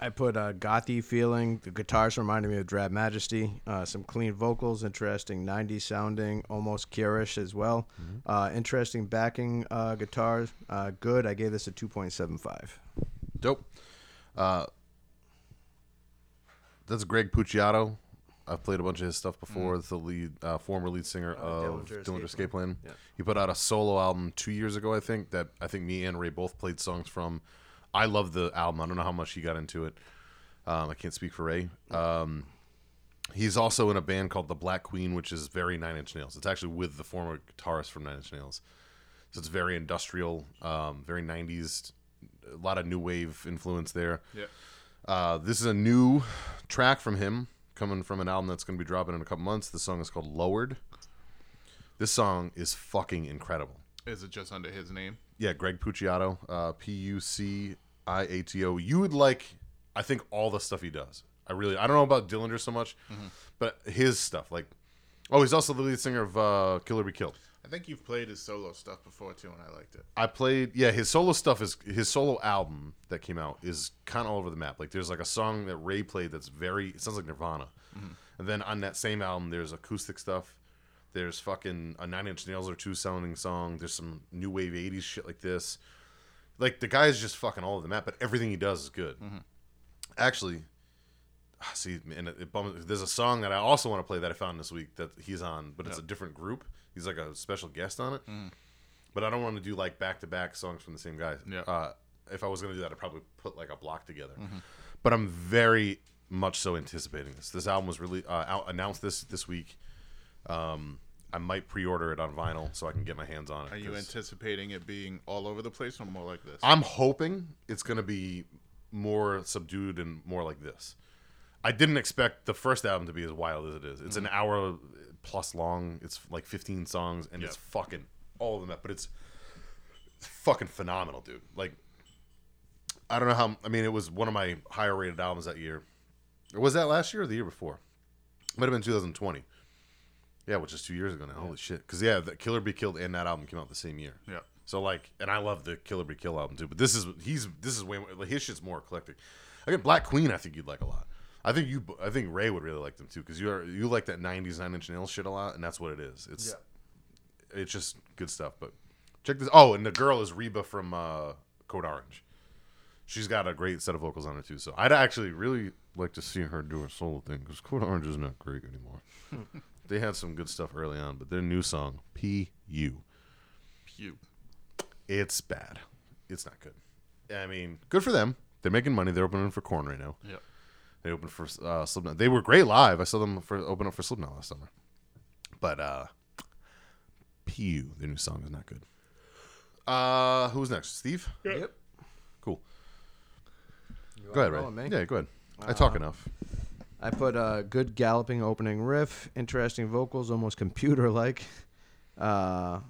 I put a gothy feeling. The guitars reminded me of Drab Majesty. Uh, some clean vocals, interesting 90s sounding, almost Curish as well. Uh, interesting backing uh, guitars. Uh, good. I gave this a 2.75. Dope. Uh, that's Greg Puciato. I've played a bunch of his stuff before. That's the lead, uh, former lead singer of Dillinger Escape Plan. Yeah. He put out a solo album two years ago, I think. That I think me and Ray both played songs from. I love the album. I don't know how much he got into it. Um, I can't speak for Ray. Um, he's also in a band called the Black Queen, which is very Nine Inch Nails. It's actually with the former guitarist from Nine Inch Nails. So it's very industrial, um, very 90s, a lot of new wave influence there. Yeah. Uh, this is a new track from him, coming from an album that's going to be dropping in a couple months. The song is called Lowered. This song is fucking incredible. Is it just under his name? Yeah, Greg Puciato, uh, P U C I A T O. You would like, I think, all the stuff he does. I really, I don't know about Dillinger so much, but his stuff, like, oh, he's also the lead singer of uh, Killer Be Killed. I think you've played his solo stuff before too, and I liked it. I played yeah his solo stuff is his solo album that came out is kind of all over the map. Like there's like a song that Ray played that's very it sounds like Nirvana, and then on that same album there's acoustic stuff. There's fucking a Nine Inch Nails or two sounding song. There's some new wave '80s shit like this. Like the guy's just fucking all over the map, but everything he does is good. Actually, ah, see, and it, it bums, there's a song that I also want to play that I found this week that he's on, but it's a different group. He's like a special guest on it. But I don't want to do like back to back songs from the same guy. Yeah. Uh, if I was going to do that, I'd probably put like a block together. But I'm very much so anticipating this. This album was really uh, announced this this week. Um, I might pre-order it on vinyl so I can get my hands on it. Are you 'cause anticipating it being all over the place or more like this? I'm hoping it's going to be more subdued and more like this. I didn't expect the first album to be as wild as it is. It's an mm-hmm. hour plus long. It's like 15 songs, and it's fucking all of them. But it's fucking phenomenal, dude. Like, I don't know how. I mean, it was one of my higher rated albums that year. Or was that last year or the year before? Might have been 2020. Yeah, which is two years ago now. Holy shit! Because yeah, the Killer Be Killed and that album came out the same year. Yeah. So like, and I love the Killer Be Kill album too. But this is he's this is way more, like his shit's more eclectic. Again, Black Queen, I think you'd like a lot. I think you, I think Ray would really like them too because you are you like that '90s Nine Inch Nails shit a lot, and that's what it is. It's it's just good stuff. But check this. Oh, and the girl is Reba from uh, Code Orange. She's got a great set of vocals on her too. So I'd actually really like to see her do a solo thing because Code Orange is not great anymore. they had some good stuff early on, but their new song P U Pew. it's bad. It's not good. I mean, good for them. They're making money. They're opening for Korn right now. Yep. They opened for uh, Slipknot. They were great live. I saw them for open up for Slipknot last summer. But uh, Pew, their new song is not good. Uh, who's next? Steve. Yep. Cool. Go ahead, Ray. Yeah, go ahead. I talk enough. I put a good galloping opening riff, interesting vocals, almost computer like. Uh,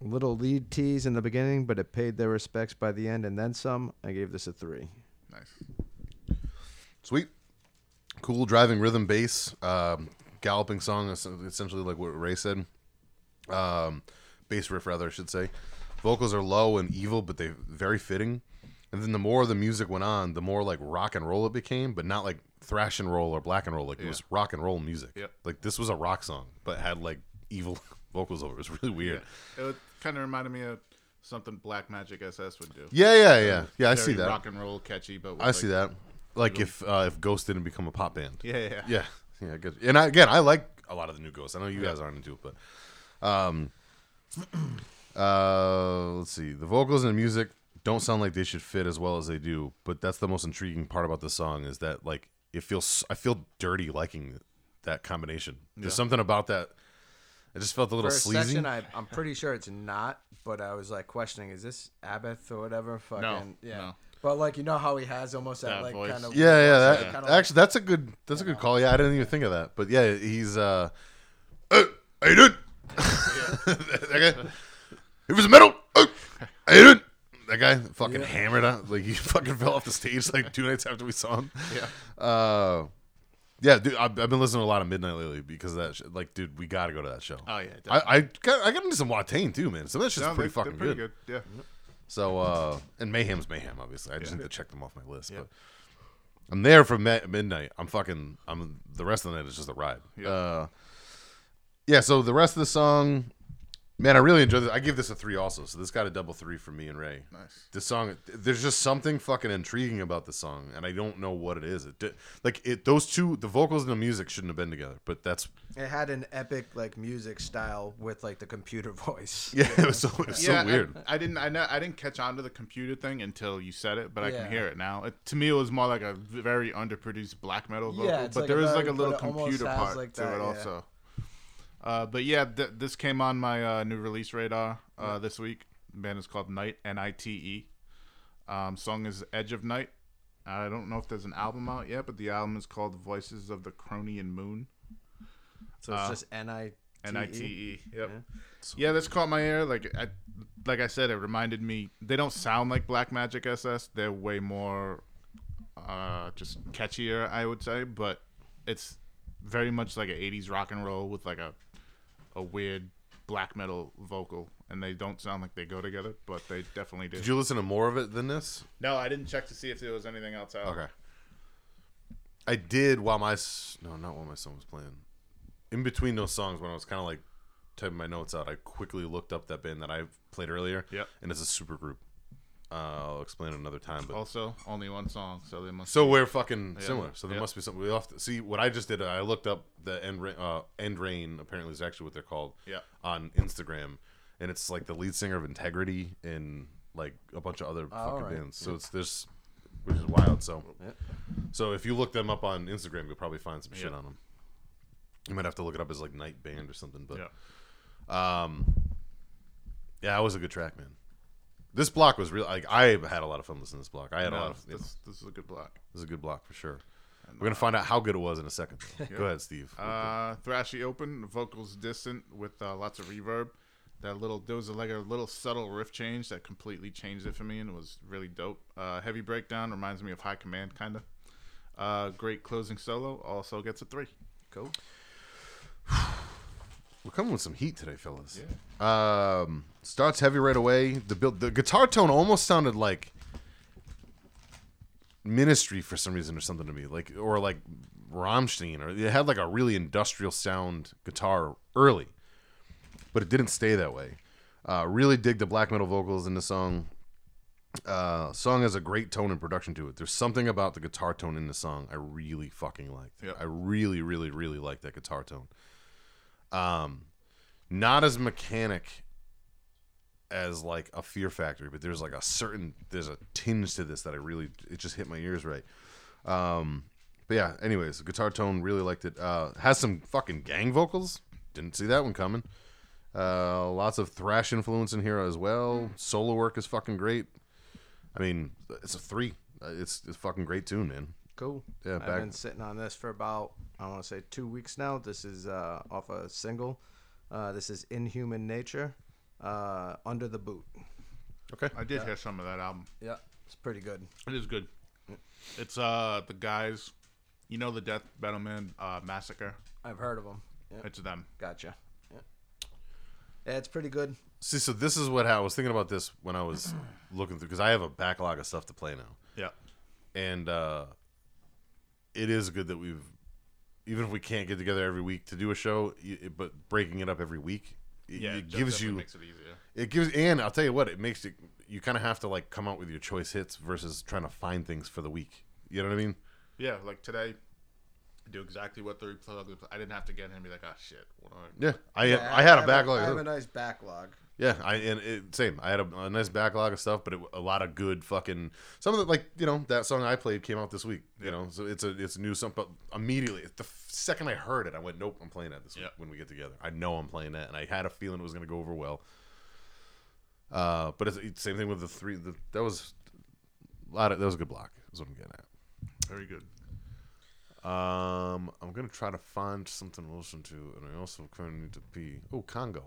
little lead tease in the beginning, but it paid their respects by the end and then some. I gave this a three. Nice. Sweet. Cool driving rhythm bass. Um, galloping song, essentially like what Ray said. Um, bass riff, rather, I should say. Vocals are low and evil, but they very fitting. And then the more the music went on, the more like rock and roll it became, but not like thrash and roll or black and roll. Like it was rock and roll music. Yep. Like this was a rock song, but had like evil vocals over. it. It was really weird. It kind of reminded me of something Black Magick SS would do. Yeah, yeah, yeah, yeah. I see that. Rock and roll, catchy, but I like- see that. Like if uh, if Ghost didn't become a pop band. Yeah, yeah, yeah. Yeah, yeah, good. And I, again, I like a lot of the new Ghosts. I know you guys aren't into it, but um, uh, let's see. The vocals and the music don't sound like they should fit as well as they do, but that's the most intriguing part about the song is that like it feels. I feel dirty liking that combination. There's Yeah. something about that. I just felt a little For a sleazy. section, I, I'm pretty sure it's not, but I was like questioning, is this Abbath or whatever? Fucking yeah. no. But like you know how he has almost that, That like voice. kind of yeah, yeah. That, kinda like- actually, that's a good. That's a good call. Yeah, I didn't even think of that. But yeah, he's. uh Hey, how you doing? that guy. It was metal. Hey, how you doing? That guy fucking hammered out. Like he fucking fell off the stage like two nights after we saw him. Yeah. Uh, yeah, dude. I've, I've been listening to a lot of Midnight lately because of that. Sh- like, dude, we got to go to that show. Oh yeah. I, I got I got into some Watain too, man. Some of that shit's No, pretty fucking pretty good. Yeah. So uh and Mayhem's Mayhem, obviously. I just Yeah. need to check them off my list. Yeah. But I'm there from mi- midnight. I'm fucking I'm the rest of the night is just a ride. Yeah. Uh yeah, so the rest of the song Man, I really enjoy this. I give this a three also, so this got a double three from me and Ray. Nice. This song, there's just something fucking intriguing about the song, and I don't know what it is. It di- like it, those two, the vocals and the music shouldn't have been together, but that's It had an epic like music style with like the computer voice. yeah, it was so, it was yeah, so weird. I, I didn't. I, know, I didn't catch on to the computer thing until you said it, but I Yeah. can hear it now. It, to me, it was more like a very underproduced black metal vocal, Yeah, but like there a like a little but it almost computer part like to it yeah. also. Uh, but yeah, th- this came on my uh, new release radar uh, this week. The band is called Night N I T E. Um, song is Edge of Night. I don't know if there's an album out yet, but the album is called Voices of the Kronian Moon. So it's Uh, just N I N I T E. Yep. Yeah. Yeah, this caught my ear. Like I, like I said, it reminded me. They don't sound like Black Magick SS. They're way more, uh, just catchier, I would say. But it's very much like an '80s rock and roll with like a, a weird black metal vocal, and they don't sound like they go together, but they definitely do. Did you listen to more of it than this? no, I didn't check to see if there was anything else out. Okay. I did while my s- no, not while my son was playing. In between those songs, when I was kind of like typing my notes out, I quickly looked up that band that I played earlier. Yep. And it's a super group. Uh, I'll explain it another time. But Also, only one song, so they must. so we're fucking similar. So there Yeah. must be something. We have to see what I just did. I looked up the end Ra- uh, End Reign. Apparently, is actually what they're called. Yeah. On Instagram, and it's like the lead singer of Integrity and like a bunch of other fucking alright. bands. So it's this, which is wild. So, Yep. so if you look them up on Instagram, you'll probably find some shit Yeah. on them. You might have to look it up as like Night Band or something. But yeah. um, yeah, that was a good track, man. This block was real. Like I had a lot of fun listening to this block. I had a lot of. you know, this, this is a good block. this is a good block for sure. We're gonna find out how good it was in a second. Go ahead, Steve. Uh, thrashy open, vocals distant with uh, lots of reverb. That little there was a, like a little subtle riff change that completely changed it for me and it was really dope. Uh, heavy breakdown reminds me of High Command kind of. Uh, great closing solo also gets a three. Cool. We're coming with some heat today, fellas. Um, starts heavy right away. The build, the guitar tone almost sounded like Ministry for some reason or something to me, like or like Rammstein, or it had like a really industrial sound guitar early, but it didn't stay that way. Uh, really dig the black metal vocals in the song. Uh, song has a great tone and production to it. There's something about the guitar tone in the song I really fucking like. Yep. I really, really, really like that guitar tone. Um, not as mechanic as like a Fear Factory, but there's like a certain there's a tinge to this that I really it just hit my ears right. Um, but yeah, anyways, guitar tone really liked it. Uh, has some fucking gang vocals. Didn't see that one coming. Uh, lots of thrash influence in here as well. Solo work is fucking great. I mean, it's a three. It's it's a fucking great tune, man. Cool. Yeah, I've back- been sitting on this for about I want to say two weeks now. This is uh, off a single. Uh, this is Inhuman Nature, uh, Under the Boot. Okay. I did hear some of that album. Yeah, it's pretty good. It is good. It's uh the guys, you know the Death Metal Man uh, Massacre. I've heard of them. Yeah, It's them. gotcha. Yeah. yeah, it's pretty good. See, so this is what I was thinking about this when I was looking through because I have a backlog of stuff to play now. Yeah. and uh, it is good that we've even if we can't get together every week to do a show it- but breaking it up every week it, Yeah. it just gives you makes it easier. it gives and i'll tell you what it makes it you kind of have to like come out with your choice hits versus trying to find things for the week you know what i mean Yeah, like today, I do exactly what the replay. I didn't have to get in and be like, oh shit. What do I? yeah i Yeah, i had a backlog I have a nice backlog. Yeah, I and it, same. I had a, a nice backlog of stuff, but it, a lot of good fucking. Some of the like you know that song I played came out this week. You know, so it's a it's a new song. But immediately, the f- second I heard it, I went, "Nope, I'm playing that this week when we get together." I know I'm playing that, and I had a feeling it was going to go over well. Uh, but it's, it's same thing with the three. The, that was a lot of that was a good block. Is what I'm getting at. Very good. Um, I'm gonna try to find something to listen to, and I also kind of need to pee. Oh, Congo.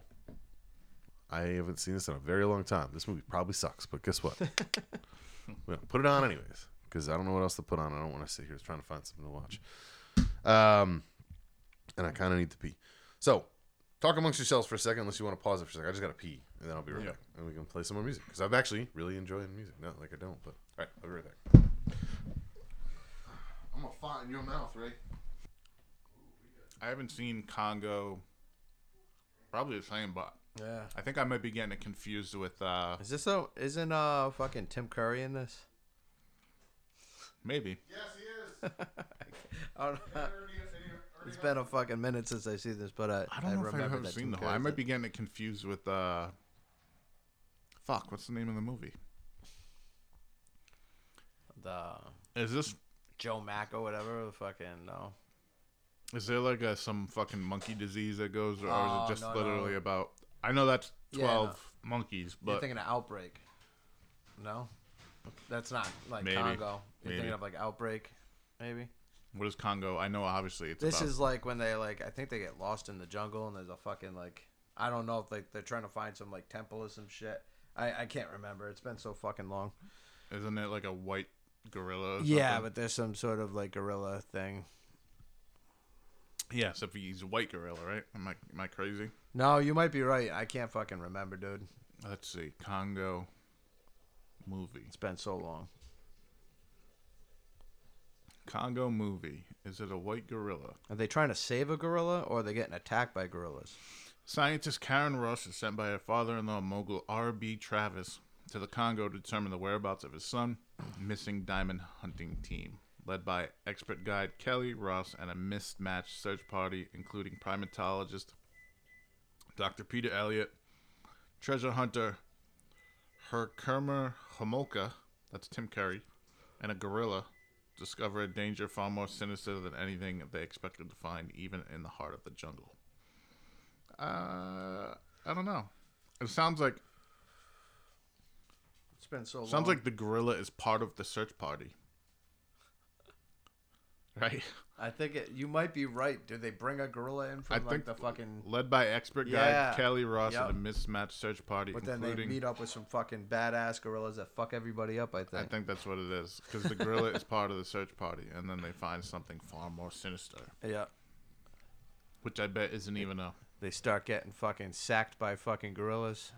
I haven't seen this in a very long time. This movie probably sucks, but guess what? well, put it on anyways, because I don't know what else to put on. I don't want to sit here trying to find something to watch. Um, and I kind of need to pee. So, talk amongst yourselves for a second, unless you want to pause it for a second. I just gotta pee, and then I'll be right Yeah. back, and we can play some more music because I'm actually really enjoying music. Not like I don't, but all right, I'll be right back. I'm gonna fart in your mouth, Ray. I haven't seen Congo. Probably the same, but Yeah. I think I might be getting it confused with uh Is this a isn't uh fucking Tim Curry in this? maybe. Yes, he is. I don't know. It's been a fucking minute since I see this, but I I don't know if I've remember ever that seen Tim the whole. I Curry's might in- be getting it confused with uh fuck, what's the name of the movie? the Is this Joe Mack or whatever. The fucking no. is there like a some fucking monkey disease that goes or is Oh, it just no, literally no. about I know that's Yeah, 12 monkeys, but You're but thinking of Outbreak. No, that's not like Maybe. Congo. You're Maybe. thinking of like Outbreak, maybe. what is Congo? I know obviously it's This about, is like when they like I think they get lost in the jungle and there's a fucking like I don't know if like they're trying to find some like temple or some shit. I I can't remember. It's been so fucking long. isn't it like a white gorilla? Or Yeah, something? but there's some sort of like gorilla thing. yes, if he's a white gorilla, right? Am I am I crazy? No, you might be right. I can't fucking remember, dude. Let's see, Congo movie. It's been so long. Congo movie. Is it a white gorilla? Are they trying to save a gorilla or are they getting attacked by gorillas? Scientist Karen Rush is sent by her father-in-law mogul R.B. Travis to the Congo to determine the whereabouts of his son, missing diamond hunting team, led by expert guide Kelly Ross and a mismatched search party including primatologist Dr. Peter Elliott, treasure hunter Herkimer Homolka, that's Tim Curry, and a gorilla discover a danger far more sinister than anything they expected to find, even in the heart of the jungle. Uh, I don't know. It sounds like It's been so long. sounds like the gorilla is part of the search party, right? I think it, you might be right. Did they bring a gorilla in from I like think the fucking? Led by expert Yeah. guide Kelly Ross Yep. and a mismatched search party, But then they including. meet up with some fucking badass gorillas that fuck everybody up. I think. I think. think that's what it is because the gorilla is part of the search party, and then they find something far more sinister, Yeah. which I bet isn't even a. They start getting fucking sacked by fucking gorillas.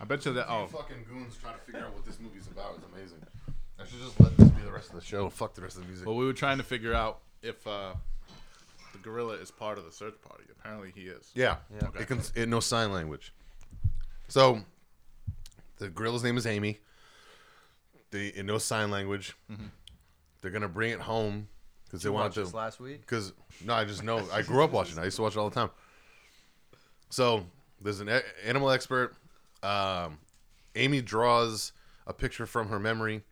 I bet you that. Oh, fucking goons trying to figure out what this movie's about is amazing. I should just let this be the rest of the show. Fuck the rest of the music. well, we were trying to figure out if uh, the gorilla is part of the search party. Apparently, he is. Yeah, Yeah. it can. It knows sign language. So, the gorilla's name is Amy. They it knows sign language. They're gonna bring it home because they You want watched to. this last week. Because no, I just know. I grew up watching. it. I used to watch it all the time. So there's an a- animal expert. Um, Amy draws a picture from her memory.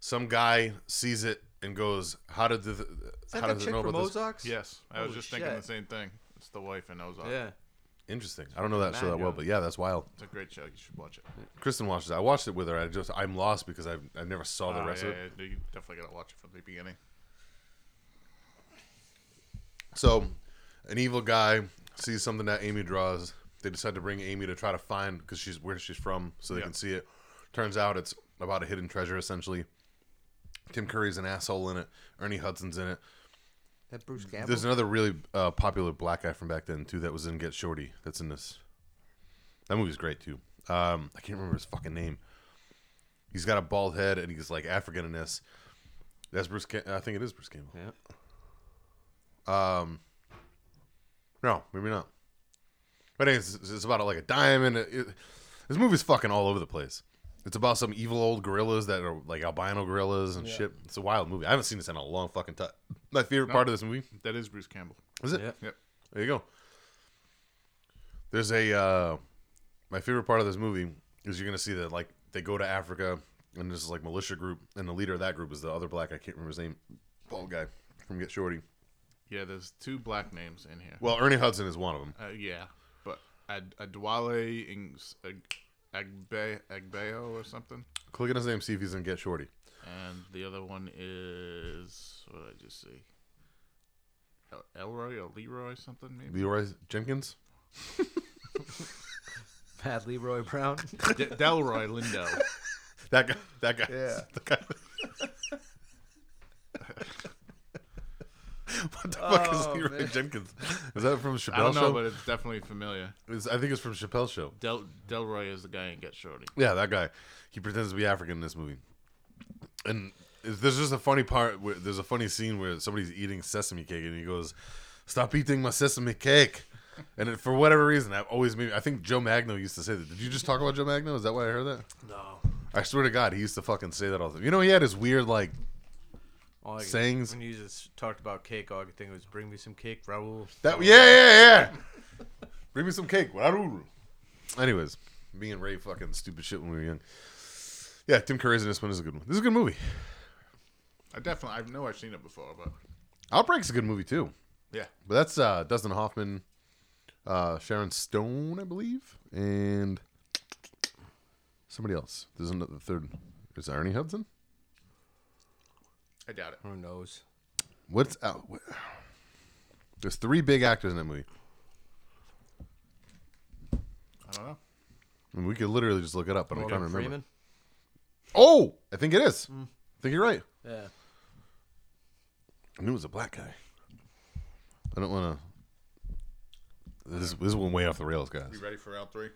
Some guy sees it and goes, "How did the Is that how the does it chick know from about this?" Ozarks? Yes, I was Holy just thinking shit. the same thing. It's the wife in Ozark. Yeah. Interesting. I don't know that show that well, but yeah, that's wild. It's a great show. You should watch it. Kristen watches it. I watched it with her. I just I'm lost because I I never saw the Ah, rest yeah, of it. yeah, you definitely gotta watch it from the beginning. So, an evil guy sees something that Amy draws. They decide to bring Amy to try to find because she's where she's from, so they Yeah. can see it. Turns out it's about a hidden treasure, essentially. Tim Curry's an asshole in it. Ernie Hudson's in it. That Bruce Campbell. There's another really uh, popular black guy from back then too that was in Get Shorty. That's in this. That movie's great too. Um, I can't remember his fucking name. He's got a bald head and he's like African in this. That's Bruce. Cam- I think it is Bruce Campbell. Yeah. Um, no, maybe not. But anyways, it's, it's about like a diamond. It, it- this movie's fucking all over the place. It's about some evil old gorillas that are like albino gorillas and shit. It's a wild movie. I haven't seen this in a long fucking time. My favorite part of this movie That is Bruce Campbell. is it? Yeah. Yep. There you go. There's a uh, my favorite part of this movie is you're gonna see that like they go to Africa and there's like militia group and the leader of that group is the other black I can't remember his name, bald guy from Get Shorty. Yeah, there's two black names in here. Well, Ernie Hudson is one of them. Uh, yeah, but Ad- Adwale Ings- Ag- Agbe- Agbeo or something. Click on his name, see if he's in Get Shorty. And the other one is what did I just see? El- Elroy or Leroy something maybe. Leroy Jenkins. Pat Leroy Brown. D- Delroy Lindo. That guy. That guy. Yeah. The guy. what the fuck is Oh, Leroy man. Jenkins? Is that from Chappelle I don't know, Show? but it's definitely familiar. It's- I think it's from Chappelle Show. Del Delroy is the guy in Get Shorty. Yeah, that guy. He pretends to be African in this movie. And there's just a funny part where there's a funny scene where somebody's eating sesame cake and he goes, "Stop eating my sesame cake." And it, for whatever reason, I've always made. I think Joe Magno used to say that. Did you just talk about Joe Magno? Is that why I heard that? no. I swear to God, he used to fucking say that all the time. You know, he had his weird like All I could- Sayings. When you just talked about cake, all I could think was "Bring me some cake, Raul." that. Yeah, yeah, yeah. Bring me some cake. Waruru. Anyways, me and Ray fucking stupid shit when we were young. Yeah, Tim Curry's in this one is a good one. This is a good movie. I definitely, I know I've seen it before, but Outbreak's a good movie too. yeah, But that's uh, Dustin Hoffman, uh, Sharon Stone, I believe, and somebody else. There's another third. Is it Ernie Hudson? I doubt it. Who knows? What's out? What? There's three big actors in that movie. I don't know. I mean, we could literally just look it up, but I'm trying to remember. Freeman. Oh, I think it is. I think you're right. Yeah. I knew it was a black guy. I don't want to. This, this went way off the rails, guys. You ready for round three?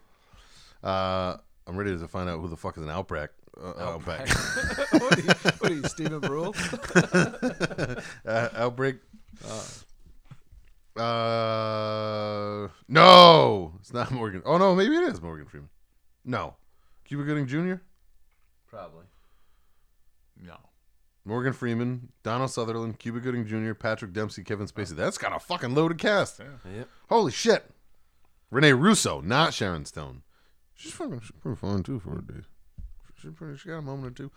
Uh, I'm ready to find out who the fuck is an outback. Uh, outback. what, are you, what are you, Stephen Brule? uh, outbreak. Uh, no, it's not Morgan. Oh no, maybe it is Morgan Freeman. No, Cuba Gooding Jr., Probably. No. Morgan Freeman, Donald Sutherland, Cuba Gooding Jr., Patrick Dempsey, Kevin Spacey. That's got a fucking loaded cast. Yep. Holy shit. Rene Russo, not Sharon Stone. She's fucking she's pretty fun too for a day. She, pretty, she got a moment or two.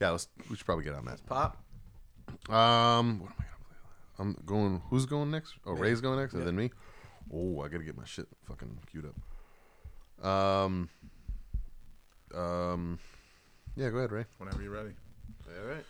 Yeah, let's, we should probably get on that. Pop. Um, what am I gonna play? I'm going. Who's going next? Oh, Ray's going next, and then me. Oh, I gotta get my shit fucking queued up. Um, um, yeah. Go ahead, Ray. Whenever you're ready. All right.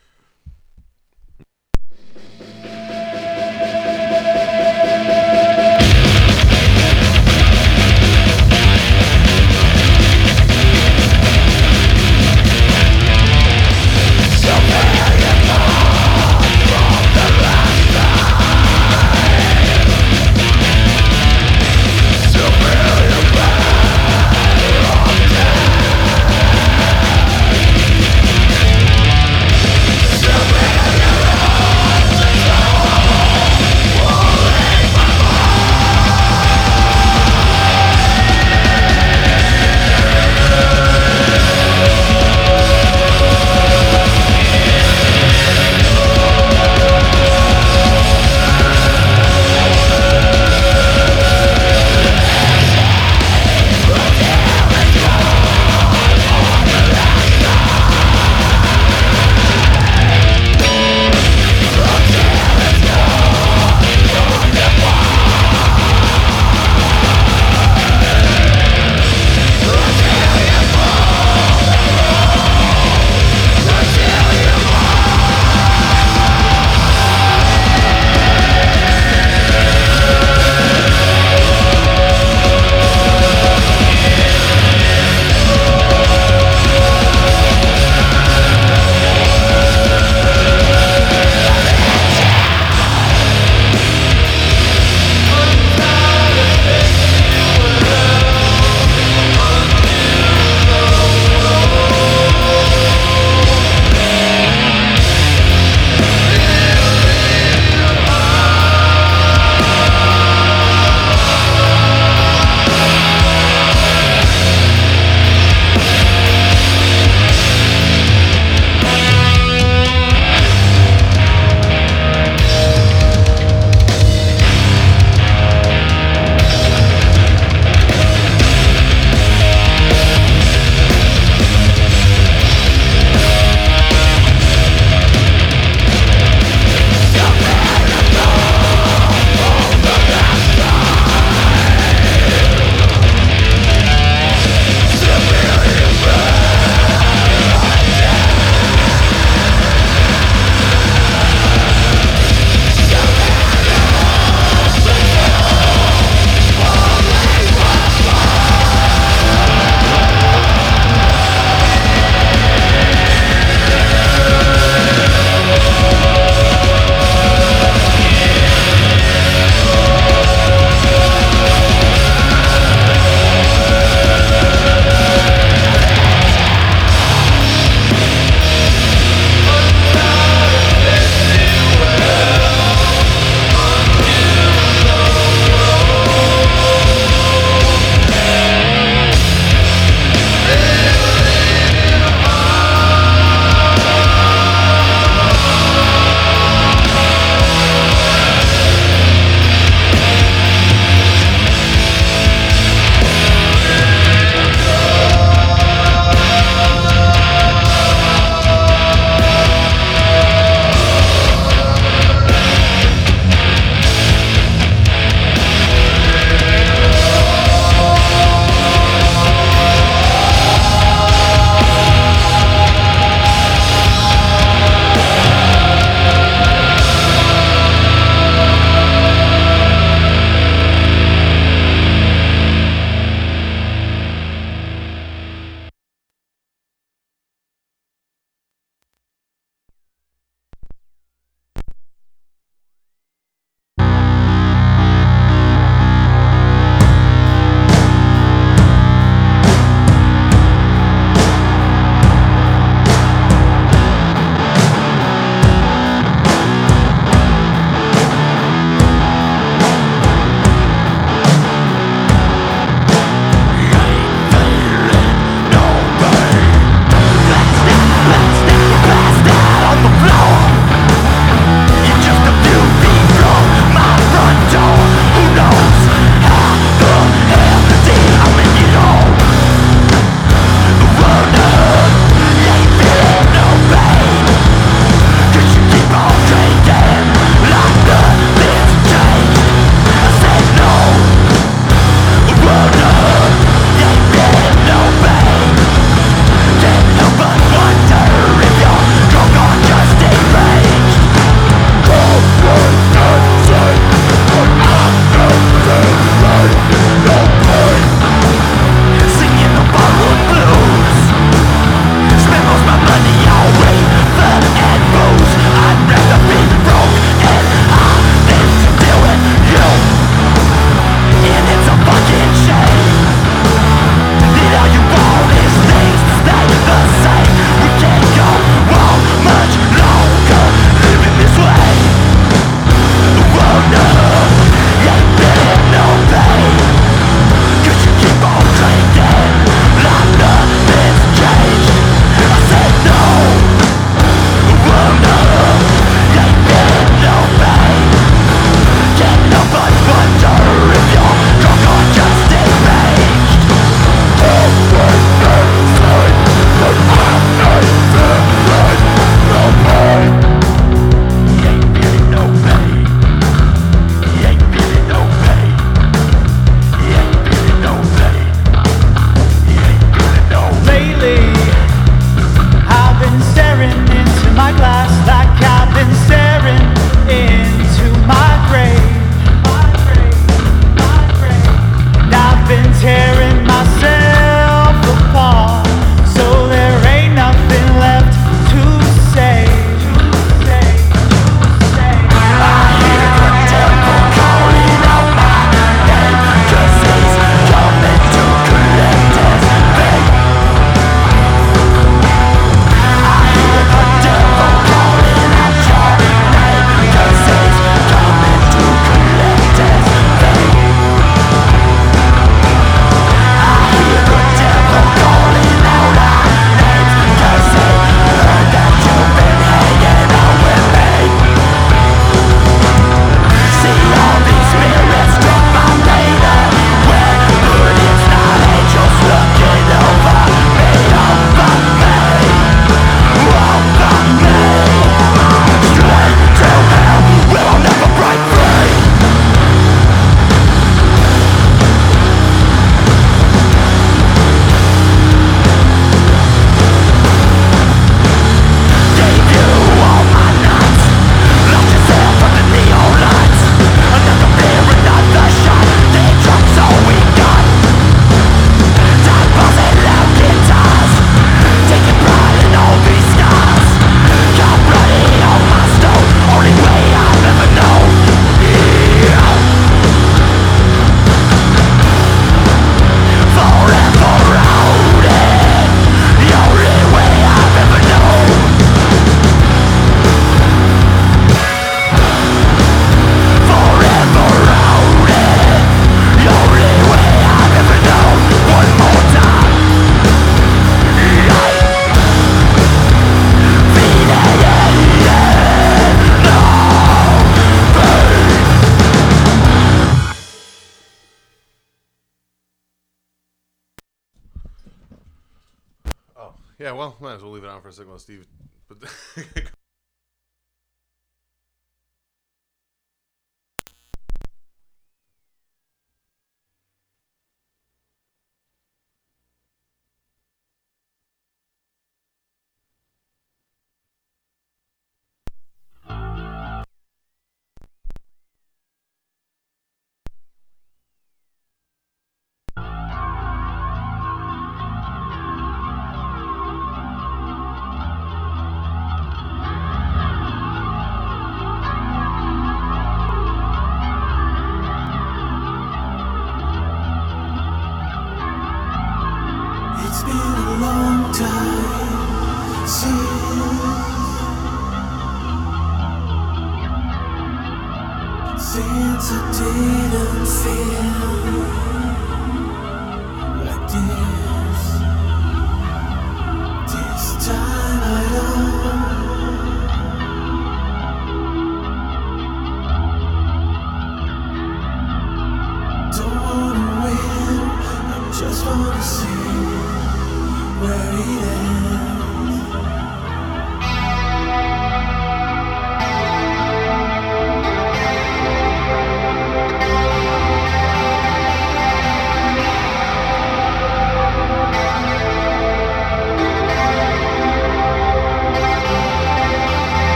Since since I didn't feel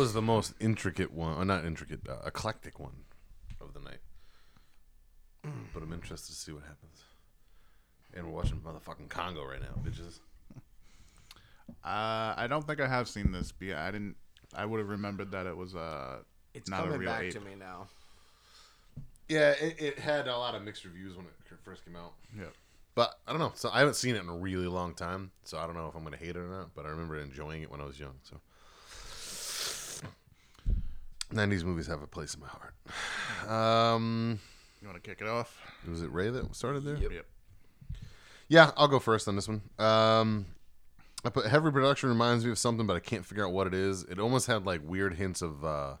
was the most intricate one, or not intricate, uh, eclectic one of the night. But I'm interested to see what happens. And we're watching motherfucking Congo right now, bitches. Uh, I don't think I have seen this, but yeah, I didn't. I would have remembered that it was uh, It's not a coming real back ape. to me now. Yeah, it, it had a lot of mixed reviews when it first came out. Yeah. But I don't know. So I haven't seen it in a really long time, so I don't know if I'm gonna hate it or not. But I remember enjoying it when I was young. So 90s movies have a place in my heart. Um, You want to kick it off? was it Ray that started there? Yep. Yeah, I'll go first on this one. Um, I put heavy production reminds me of something, but I can't figure out what it is. It almost had like weird hints of uh,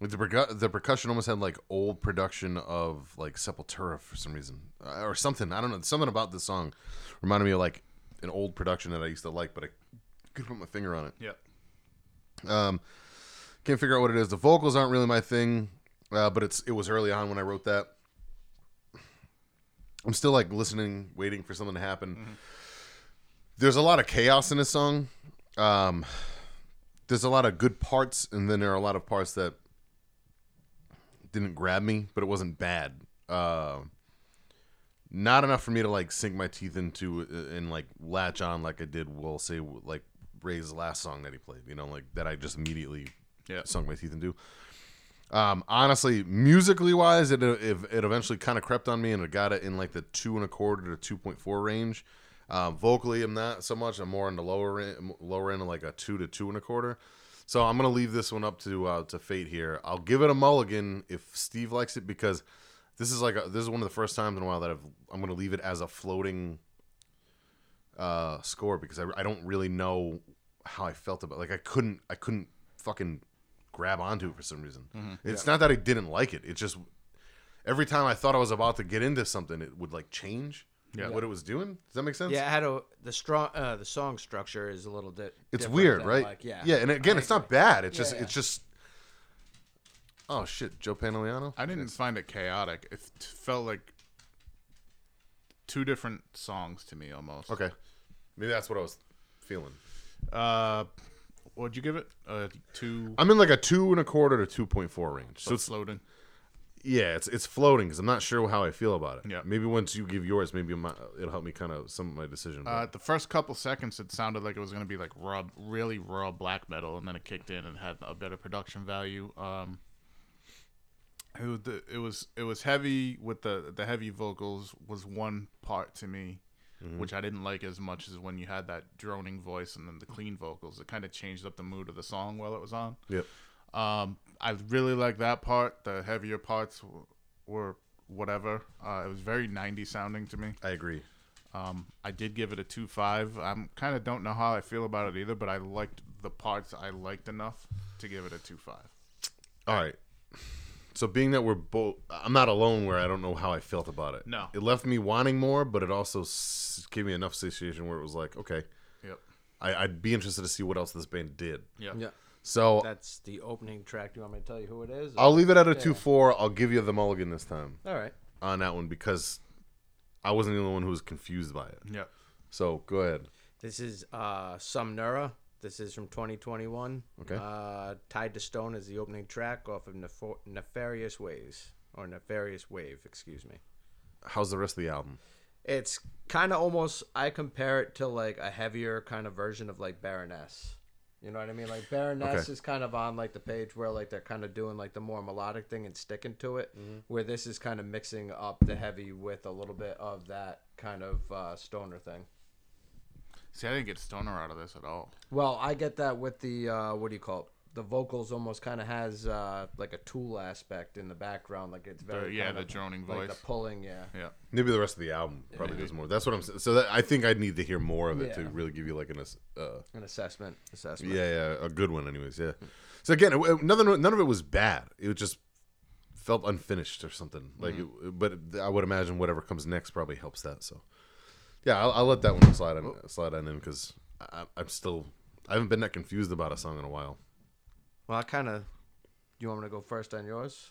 like the percu- the percussion almost had like old production of like Sepultura for some reason uh, or something. I don't know. Something about this song reminded me of like an old production that I used to like, but I couldn't put my finger on it. Yep. Um, can't figure out what it is. The vocals aren't really my thing, uh, but it's it was early on when I wrote that. I'm still like listening, waiting for something to happen. There's a lot of chaos in this song. Um, there's a lot of good parts, and then there are a lot of parts that didn't grab me, but it wasn't bad. Uh, not enough for me to like sink my teeth into uh, and like latch on like I did. We'll say like Ray's last song that he played. You know, like that I just immediately Yeah. sunk my teeth into. Um, honestly, musically wise, it it, eventually kind of crept on me, and it got it in like the two and a quarter to two point four range. Um, vocally, I'm not so much. I'm more in the lower end, lower end of like a two to two and a quarter. So I'm gonna leave this one up to uh, to fate here. I'll give it a mulligan if Steve likes it because this is like a, this is one of the first times in a while that I've I'm gonna leave it as a floating uh, score because I, I don't really know how I felt about like I couldn't I couldn't fucking grab onto it for some reason. It's not that I didn't like it. It's just every time I thought I was about to get into something, it would like change Yeah. what it was doing. Does that make sense? Yeah, it had a the strong uh, the song structure is a little bit. It's weird, than, right? Like, yeah, yeah, and again, I it's not bad. It's Yeah, just yeah. it's just oh shit, Joe Pantoliano. I didn't find it chaotic. It felt like two different songs to me almost. Okay, maybe that's what I was feeling. Uh, what'd you give it? Uh, two. I'm in like a two and a quarter to two point four range. So it's floating. yeah, it's it's floating because I'm not sure how I feel about it. Yeah. Maybe once you give yours, maybe it'll help me kind of some of my decision. but- Uh, the first couple seconds, it sounded like it was gonna be like raw, really raw black metal, and then it kicked in and had a better production value. Um, it was it was it was heavy with the the heavy vocals was one part to me, which I didn't like as much as when you had that droning voice and then the clean vocals. It kind of changed up the mood of the song while it was on. yep. Um, I really like that part. The heavier parts w- were whatever. Uh, it was very 90 sounding to me. I agree. Um, I did give it a two five. I'm kind of don't know how I feel about it either, but I liked the parts I liked enough to give it a two five. All right. So being that we're both, I'm not alone where I don't know how I felt about it. No. It left me wanting more, but it also s- gave me enough satiation where it was like, okay, Yep. I, I'd be interested to see what else this band did. Yep. Yeah, So that's the opening track. Do you want me to tell you who it is? I'll leave it at a two four. I'll give you the mulligan this time All right. on that one because I wasn't the only one who was confused by it. Yep. So go ahead. This is uh, Sumnura. This is from 2021. Okay. Uh, Tied to Stone is the opening track off of Nefo- Nefarious Ways or Nefarious Wave, excuse me. How's the rest of the album? It's kind of almost I compare it to like a heavier kind of version of like Baroness. You know what I mean? Like Baroness Okay. is kind of on like the page where like they're kind of doing like the more melodic thing and sticking to it, where this is kind of mixing up the heavy with a little bit of that kind of uh, stoner thing. See, I didn't get stoner out of this at all. Well, I get that with the uh, what do you call it? The vocals almost kind of has uh, like a tool aspect in the background, like it's The, very yeah, kind the of droning like voice. the pulling, yeah. yeah. Maybe the rest of the album probably does more. That's what I'm saying. So that, I think I'd need to hear more of it to Yeah. really give you like an ass- uh, An assessment, assessment. yeah, yeah, a good one, anyways. Yeah. So again, it, it- none none of it was bad. It just felt unfinished or something. Like, it, but I would imagine whatever comes next probably helps that. So yeah, I'll, I'll let that one slide on slide on in because I'm still I haven't been that confused about a song in a while. Well, I kind of. You want me to go first on yours?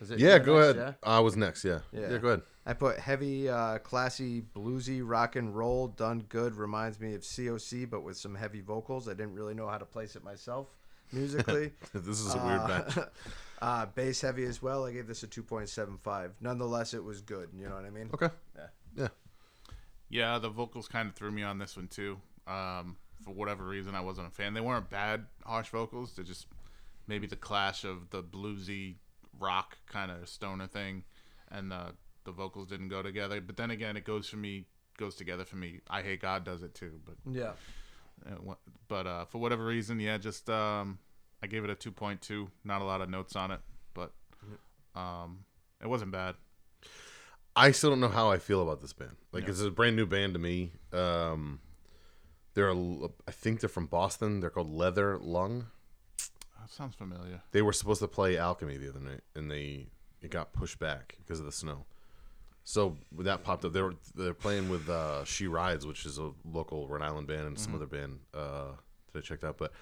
Is it Yeah, go next, ahead. I was next. Yeah. Yeah. yeah, go ahead. I put heavy, uh, classy, bluesy rock and roll done good. Reminds me of COC, but with some heavy vocals. I didn't really know how to place it myself musically. this is a weird match. uh, bass heavy as well. I gave this a 2.75. Nonetheless, it was good. You know what I mean? Okay. Yeah. Yeah. Yeah, the vocals kind of threw me on this one too. Um, for whatever reason, I wasn't a fan. They weren't bad, harsh vocals. They're just maybe the clash of the bluesy rock kind of stoner thing, and the the vocals didn't go together. But then again, it goes for me goes together for me. I hate God does it too, but Yeah. uh, but uh, for whatever reason, yeah, just um, I gave it a two point two. Not a lot of notes on it, but um, it wasn't bad. I still don't know how I feel about this band. Like it's a brand new band to me. Um, they're a, I think they're from Boston. They're called Leather Lung. That sounds familiar. They were supposed to play Alchemy the other night, and they it got pushed back because of the snow. So that popped up, they were they're playing with uh, She Rides, which is a local Rhode Island band, and some other band uh, that I checked out. But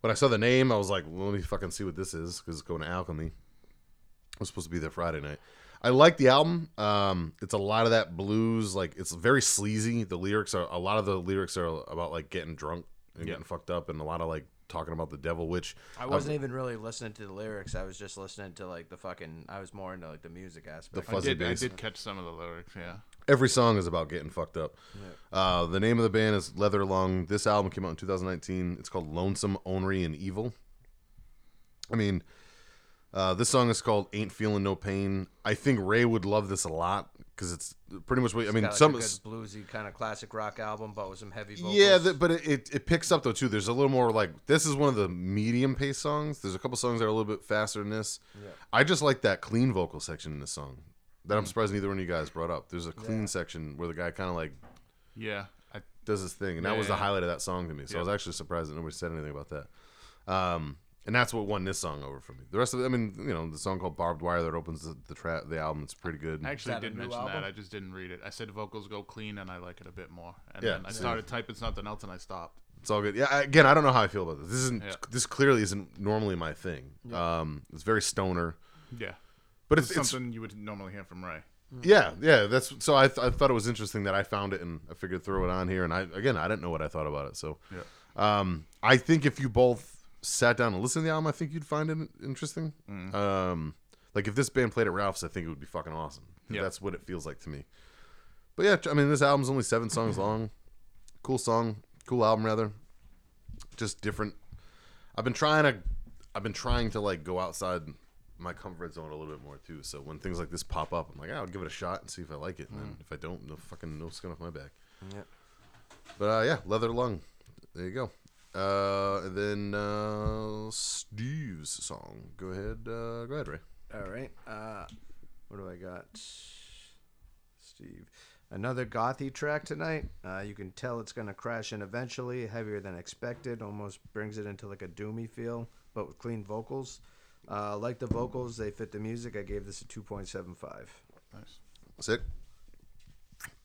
when I saw the name, I was like, well, let me fucking see what this is because it's going to Alchemy. I was supposed to be there Friday night. I like the album. Um, it's a lot of that blues, like it's very sleazy. The lyrics are a lot of the lyrics are about like getting drunk and Yeah. getting fucked up, and a lot of like talking about the devil, which I wasn't even really listening to the lyrics. I was just listening to like the fucking. I was more into like the music aspect. The I fuzzy did, I did catch some of the lyrics. Yeah. every song is about getting fucked up. Uh, the name of the band is Leather Lung. This album came out in 2019. It's called Lonesome, Ornery, and Evil. I mean, uh, this song is called "Ain't Feeling No Pain." I think Ray would love this a lot because it's pretty much what I mean. Got, like, some a good bluesy kind of classic rock album, but with some heavy vocals. yeah, th- but it, it, it picks up though too. There's a little more like this is one of the medium pace songs. There's a couple songs that are a little bit faster than this. I just like that clean vocal section in this song. That I'm surprised neither one of you guys brought up. There's a clean section where the guy kind of like Yeah. I, does his thing, and that Yeah, was the highlight of that song to me. So I was actually surprised that nobody said anything about that. Um, and that's what won this song over for me. The rest of it, I mean, you know, the song called "Barbed Wire" that opens the the, tra- the album. It's pretty good. I actually that a did new mention album? that. I just didn't read it. I said vocals go clean and I like it a bit more. And Yeah, then I same. started typing something else and I stopped. It's all good. Yeah. I- Again, I don't know how I feel about this. This isn't. Yeah. This clearly isn't normally my thing. Um, it's very stoner, Yeah. but It's it's, it's something you would normally hear from Ray. yeah, yeah. That's so. I, th- I thought it was interesting that I found it and I figured throw it on here. And I again, I didn't know what I thought about it. So, Yeah. um, I think if you both sat down and listened to the album, I think you'd find it interesting. Mm. Um, like if this band played at Ralph's, I think it would be fucking awesome. Yeah. That's what it feels like to me. But yeah, I mean, this album's only seven songs long. Cool song, cool album rather. Just different. I've been trying to, I've been trying to like go outside my comfort zone a little bit more too. So when things like this pop up, I'm like, "Ah, I'll give it a shot and see if I like it. And then if I don't, no fucking no skin off my back. Yeah. But uh, yeah, Leather Lung. There you go. Uh, and then uh, Steve's song. Go ahead. Uh, go ahead, Ray. All right. Uh, what do I got? Steve. Another gothy track tonight. Uh, you can tell it's gonna crash in eventually. Heavier than expected. Almost brings it into like a doomy feel, but with clean vocals. Uh, like the vocals, they fit the music. I gave this a two point seven five. Nice. Sick.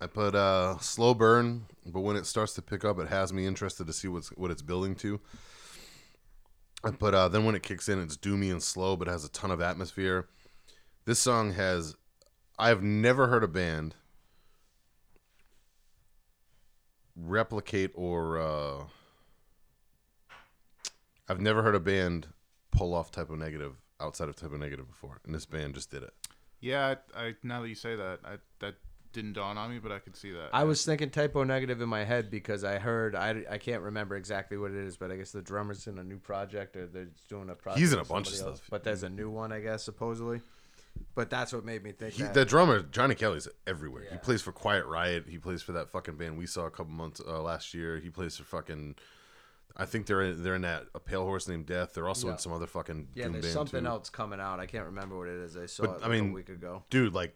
I put uh, slow burn, but when it starts to pick up, it has me interested to see what's what it's building to. I put uh, then when it kicks in, it's doomy and slow, but has a ton of atmosphere. This song has, I've never heard a band replicate or uh, I've never heard a band pull off Type O Negative outside of Type O Negative before, and this band just did it. Yeah, I, I now that you say that, I, didn't dawn on me, but I could see that. I was thinking Type O Negative in my head because I heard I, I can't remember exactly what it is, but I guess the drummer's in a new project or they're doing a project. He's in a bunch of else, stuff. but there's a new one, I guess, supposedly. But that's what made me think He, that. the drummer Johnny Kelly's everywhere. He plays for Quiet Riot. He plays for that fucking band we saw a couple months uh, last year. He plays for fucking. I think they're in, they're in that a pale horse named Death. They're also Yeah. in some other fucking yeah, doom there's band something too. else coming out. I can't remember what it is. I saw But, it I mean, a week ago. dude. Like,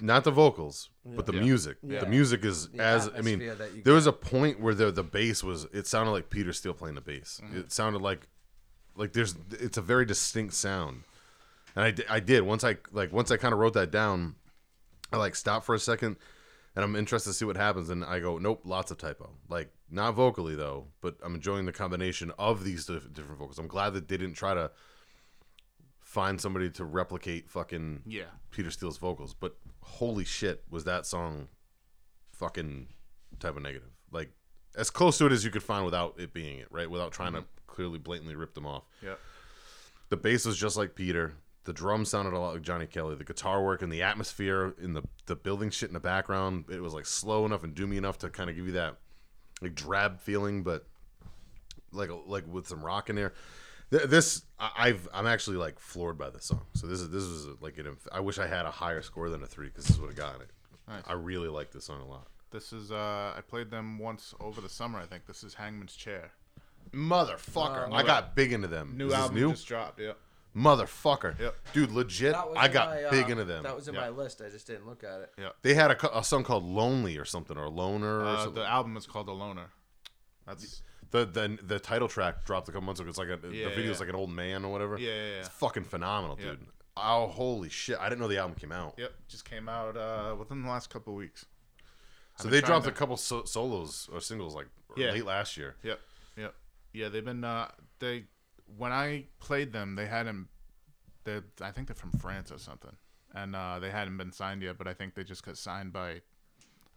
not the vocals, but the Yeah. music. Yeah. The music is The as I mean. atmosphere that you There was a point where the the bass was. It sounded like Peter Steele playing the bass. Mm-hmm. It sounded like, like there's. It's a very distinct sound, and I, I did once I like once I kind of wrote that down. I like stopped for a second, and I'm interested to see what happens. And I go, nope, lots of Type O. Like not vocally though, but I'm enjoying the combination of these diff- different vocals. I'm glad that they didn't try to find somebody to replicate fucking Yeah. Peter Steele's vocals. But holy shit, was that song fucking Type O Negative? Like as close to it as you could find without it being it, right? Without trying to mm-hmm. clearly blatantly rip them off. Yeah. The bass was just like Peter. The drums sounded a lot like Johnny Kelly. The guitar work and the atmosphere in the the building shit in the background, it was like slow enough and doomy enough to kind of give you that like drab feeling, but like like with some rock in there. Th- This I- I've I'm actually like floored by this song. So this is this is like an I wish I had a higher score than a three because this is what I got it. Nice. I really like this song a lot. This is uh I played them once over the summer. I think this is Hangman's Chair. Motherfucker, I got big into them. New Is this album new? just dropped. Yep. Motherfucker, Yep. dude, legit. That was I in got my, uh, big into them. That was in Yeah. my list. I just didn't look at it. Yep. They had a, co- a song called "Lonely" or something, or "Loner" or Uh, something. the album is called The Loner. That's The, the the title track dropped a couple months ago. It's like a, Yeah, the video's yeah. like an old man or whatever. Yeah, yeah, yeah. It's fucking phenomenal, dude. Oh, holy shit! I didn't know the album came out. yep. Just came out uh, within the last couple of weeks. So they dropped to- a couple so- solos or singles like Yeah. late last year. Yep. Yep. Yeah, they've been uh they when I played them, they hadn't they I think they're from France or something. And uh they hadn't been signed yet, but I think they just got signed by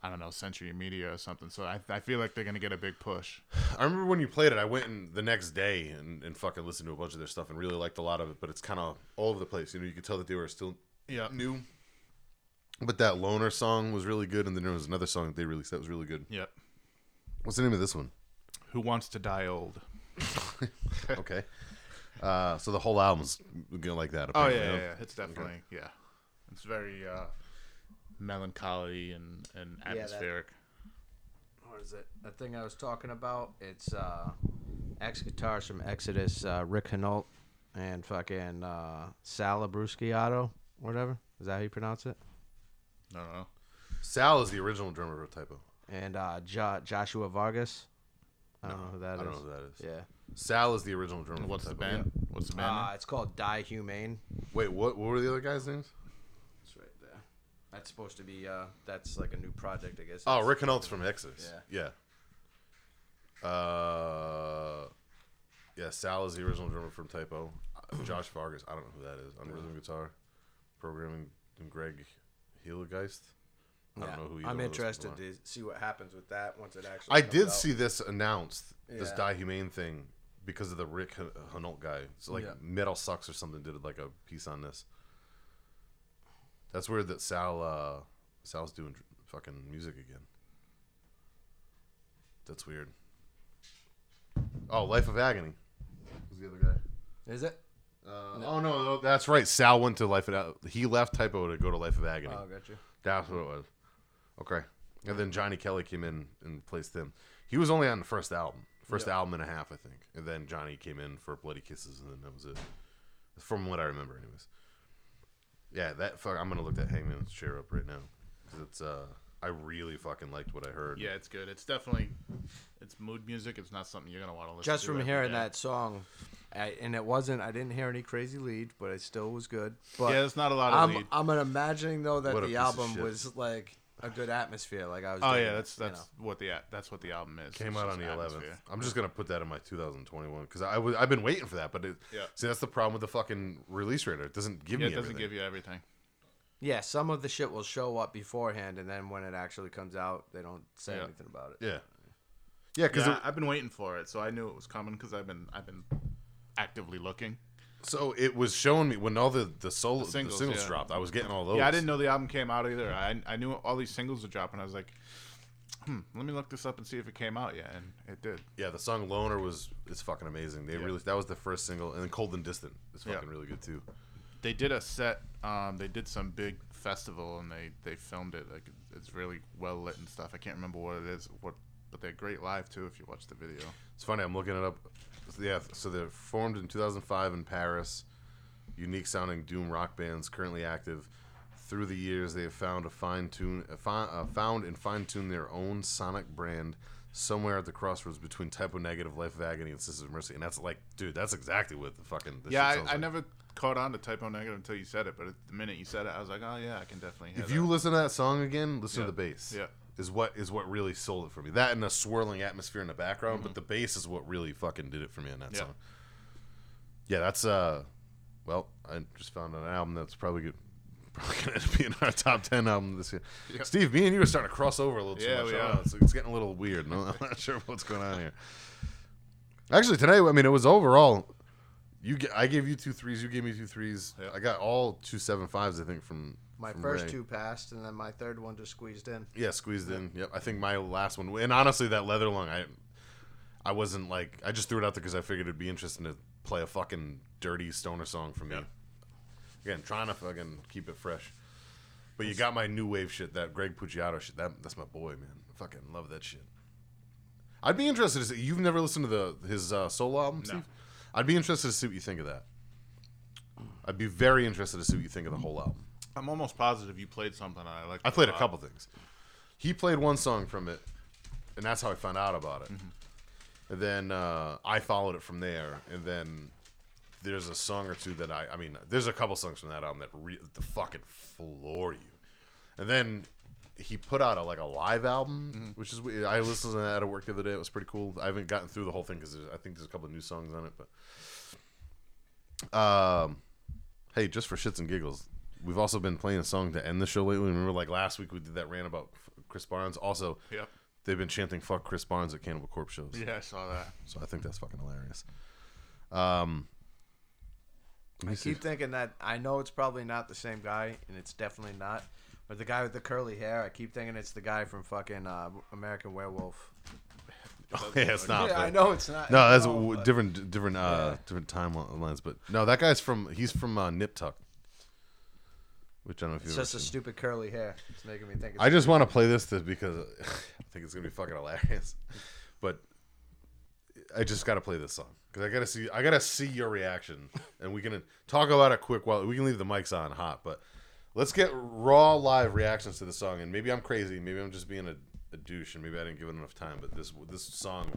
I don't know, Century Media or something. So I, I feel like they're gonna get a big push. I remember when you played it, I went in the next day and, and fucking listened to a bunch of their stuff and really liked a lot of it. But it's kind of all over the place. You know, you could tell that they were still Yeah. new. But that loner song was really good, and then there was another song that they released that was really good. Yep. What's the name of this one? Who wants to die old? okay. Uh, so the whole album's like that. Oh yeah, yeah, yeah. It's definitely yeah. It's very uh melancholy and, and that- atmospheric. What is it? That thing I was talking about. It's uh, ex guitars from Exodus, uh, Rick Hunolt, and fucking uh, Sal Abruscato, whatever. Is that how you pronounce it? I don't know. Sal is the original drummer of Type O. And uh, jo- Joshua Vargas. I don't know who that I is. don't know who that is. Yeah. Sal is the original drummer. What's the Type O. band? What's the band? Uh, name? it's called Die Humane. Wait, what? What were the other guys' names? It's right there. That's supposed to be. Uh, that's like a new project, I guess. Oh, Rick Hunolt's from Exodus. Yeah. Yeah. Uh, yeah. Sal is the original drummer from Type O. Uh, Josh Vargas. I don't know who that is. On rhythm guitar, programming, and Greg Hillegeist. I don't Yeah. know who. I'm interested to see what happens with that once it actually. I did out. see this announced, this Yeah. Die Humane thing, because of the Rick H- guy. So like Yeah. Metal Sucks or something did like a piece on this. That's weird that Sal uh, Sal's doing fucking music again. That's weird. Oh, Life of Agony. Was the other guy? Is it? Uh, Oh no, no, that's right. Sal went to Life of he left Type O to go to Life of Agony. Oh, got you. That's what it was. Okay. And then Johnny Kelly came in and replaced him. He was only on the first album, first album and a half, I think. And then Johnny came in for Bloody Kisses, and then that was it. From what I remember, anyways. Yeah, that fuck. I'm gonna look that Hangman's chair up right now because it's. uh I really fucking liked what I heard. Yeah, it's good. It's definitely it's mood music. It's not something you're gonna want to listen to. Just to. from hearing that song, I, and it wasn't. I didn't hear any crazy lead, but it still was good. But Yeah, there's not a lot of I'm lead. I'm imagining though that What a the piece of album shit. was like a good atmosphere. Like I was. Oh digging yeah, it, that's you that's know. what the that's what the album is. Came It's out just on the 11th. I'm just gonna put that in my 2021 because I was I've been waiting for that, but it, Yeah. see that's the problem with the fucking release radar. It doesn't give Yeah, me it doesn't everything. give you everything. Yeah, some of the shit will show up beforehand, and then when it actually comes out, they don't say Yeah. anything about it. Yeah, yeah, because Yeah, I've been waiting for it, so I knew it was coming because I've been I've been actively looking. So it was showing me when all the the solo the singles, singles, yeah. dropped. I was getting all those. Yeah, I didn't know the album came out either. I I knew all these singles were dropping. I was like, hmm, let me look this up and see if it came out yet, and it did. Yeah, the song "Loner" was is fucking amazing. They Yeah. really that was the first single, and then "Cold and Distant" is Yeah. fucking really good too. They did a set. Um, they did some big festival and they they filmed it. Like it's really well lit and stuff. I can't remember what it is. What, but they're great live too. If you watch the video. It's funny. I'm looking it up. Yeah, so they're formed in 2005 in Paris. Unique sounding doom rock bands currently active. Through the years, they have found a fine tune, a fi- uh, found and fine tuned their own sonic brand somewhere at the crossroads between Type O Negative, Life of Agony, and Sisters of Mercy. And that's like, dude, that's exactly what the fucking this yeah, I, I like. never caught on to Type O Negative until you said it. But the minute you said it, I was like, oh yeah, I can definitely hear If that. you listen to that song again, listen Yeah. to the bass. Yeah. Is what is what really sold it for me. That and a swirling atmosphere in the background, Mm-hmm. but the bass is what really fucking did it for me on that Yeah. song. Yeah, that's uh well, I just found an album that's probably good gonna be in our top ten album this year. Steve, me and you are starting to cross over a little too Yeah, much. we I are. It's, it's getting a little weird. No, I'm not sure what's going on here. Actually, today, I mean, it was overall. You, I gave you two threes. You gave me two threes. Yeah. I got all two seven fives. I think from My from first Ray. two passed, and then my third one just squeezed in. Yeah, squeezed in. Yep. I think my last one, and honestly, that leather lung, I, I wasn't like, I just threw it out there because I figured it'd be interesting to play a fucking dirty stoner song from me. Yeah. Again, trying to fucking keep it fresh. But you got my new wave shit, that Greg Puciato shit. That that's my boy, man. I fucking love that shit. I'd be interested to see. You've never listened to the his uh, solo album, Steve? I'd be interested to see what you think of that. I'd be very interested to see what you think of the whole album. I'm almost positive you played something I like. I played a couple things. He played one song from it, and that's how I found out about it. And then uh, I followed it from there, and then there's a song or two that I, I mean, there's a couple songs from that album that re- the fucking floor you. And then he put out a like a live album, which is I listened to that at work the other day. It was pretty cool. I haven't gotten through the whole thing because I think there's a couple of new songs on it, but um, hey, just for shits and giggles, we've also been playing a song to end the show lately. Remember, like last week we did that rant about Chris Barnes. Also, Yep. they've been chanting "fuck Chris Barnes" at Cannibal Corpse shows. Yeah, I saw that. So I think that's fucking hilarious. Um, let me I see. keep thinking that I know it's probably not the same guy, and it's definitely not. But the guy with the curly hair, I keep thinking it's the guy from fucking uh, American Werewolf. Oh, yeah, it's not. yeah, I know it's not. No, that's I know, but- different, different, uh, Yeah. different timelines. But no, that guy's from. He's from uh, Nip Tuck, which I don't know if It's you've just a seen. stupid curly hair. It's making me think. It's I just want to play this to, because I think it's gonna be fucking hilarious. But I just got to play this song because I gotta see. I gotta see your reaction, and we can talk about it quick while we can leave the mics on hot. But let's get raw live reactions to the song. And maybe I'm crazy. Maybe I'm just being a, a douche, and maybe I didn't give it enough time. But this this song,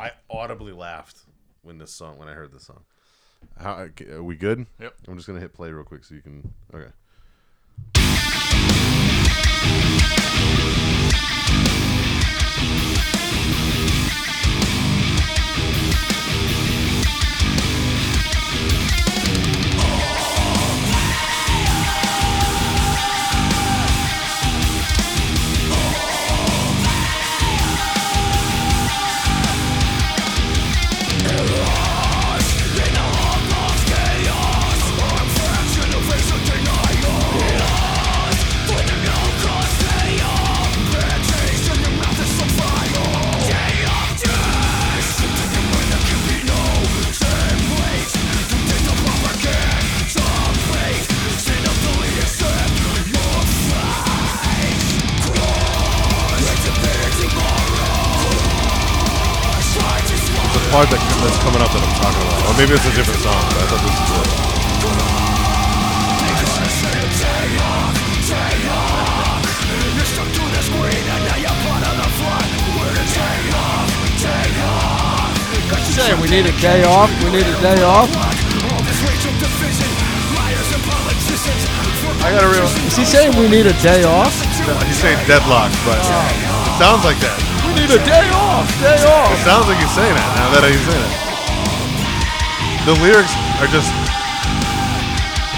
I audibly laughed when this song when I heard this song. How are we good? Yep. I'm just gonna hit play real quick so you can. Okay. Part that, that's coming up that I'm talking about. Or maybe it's a different song, but I thought this was it. saying we need a day off. We need a day off. I gotta realize Is he saying we need a day off? he's saying deadlock, but oh. it sounds like that. We need a day off. Day off. It sounds like he's saying that now that he's saying it. The lyrics are just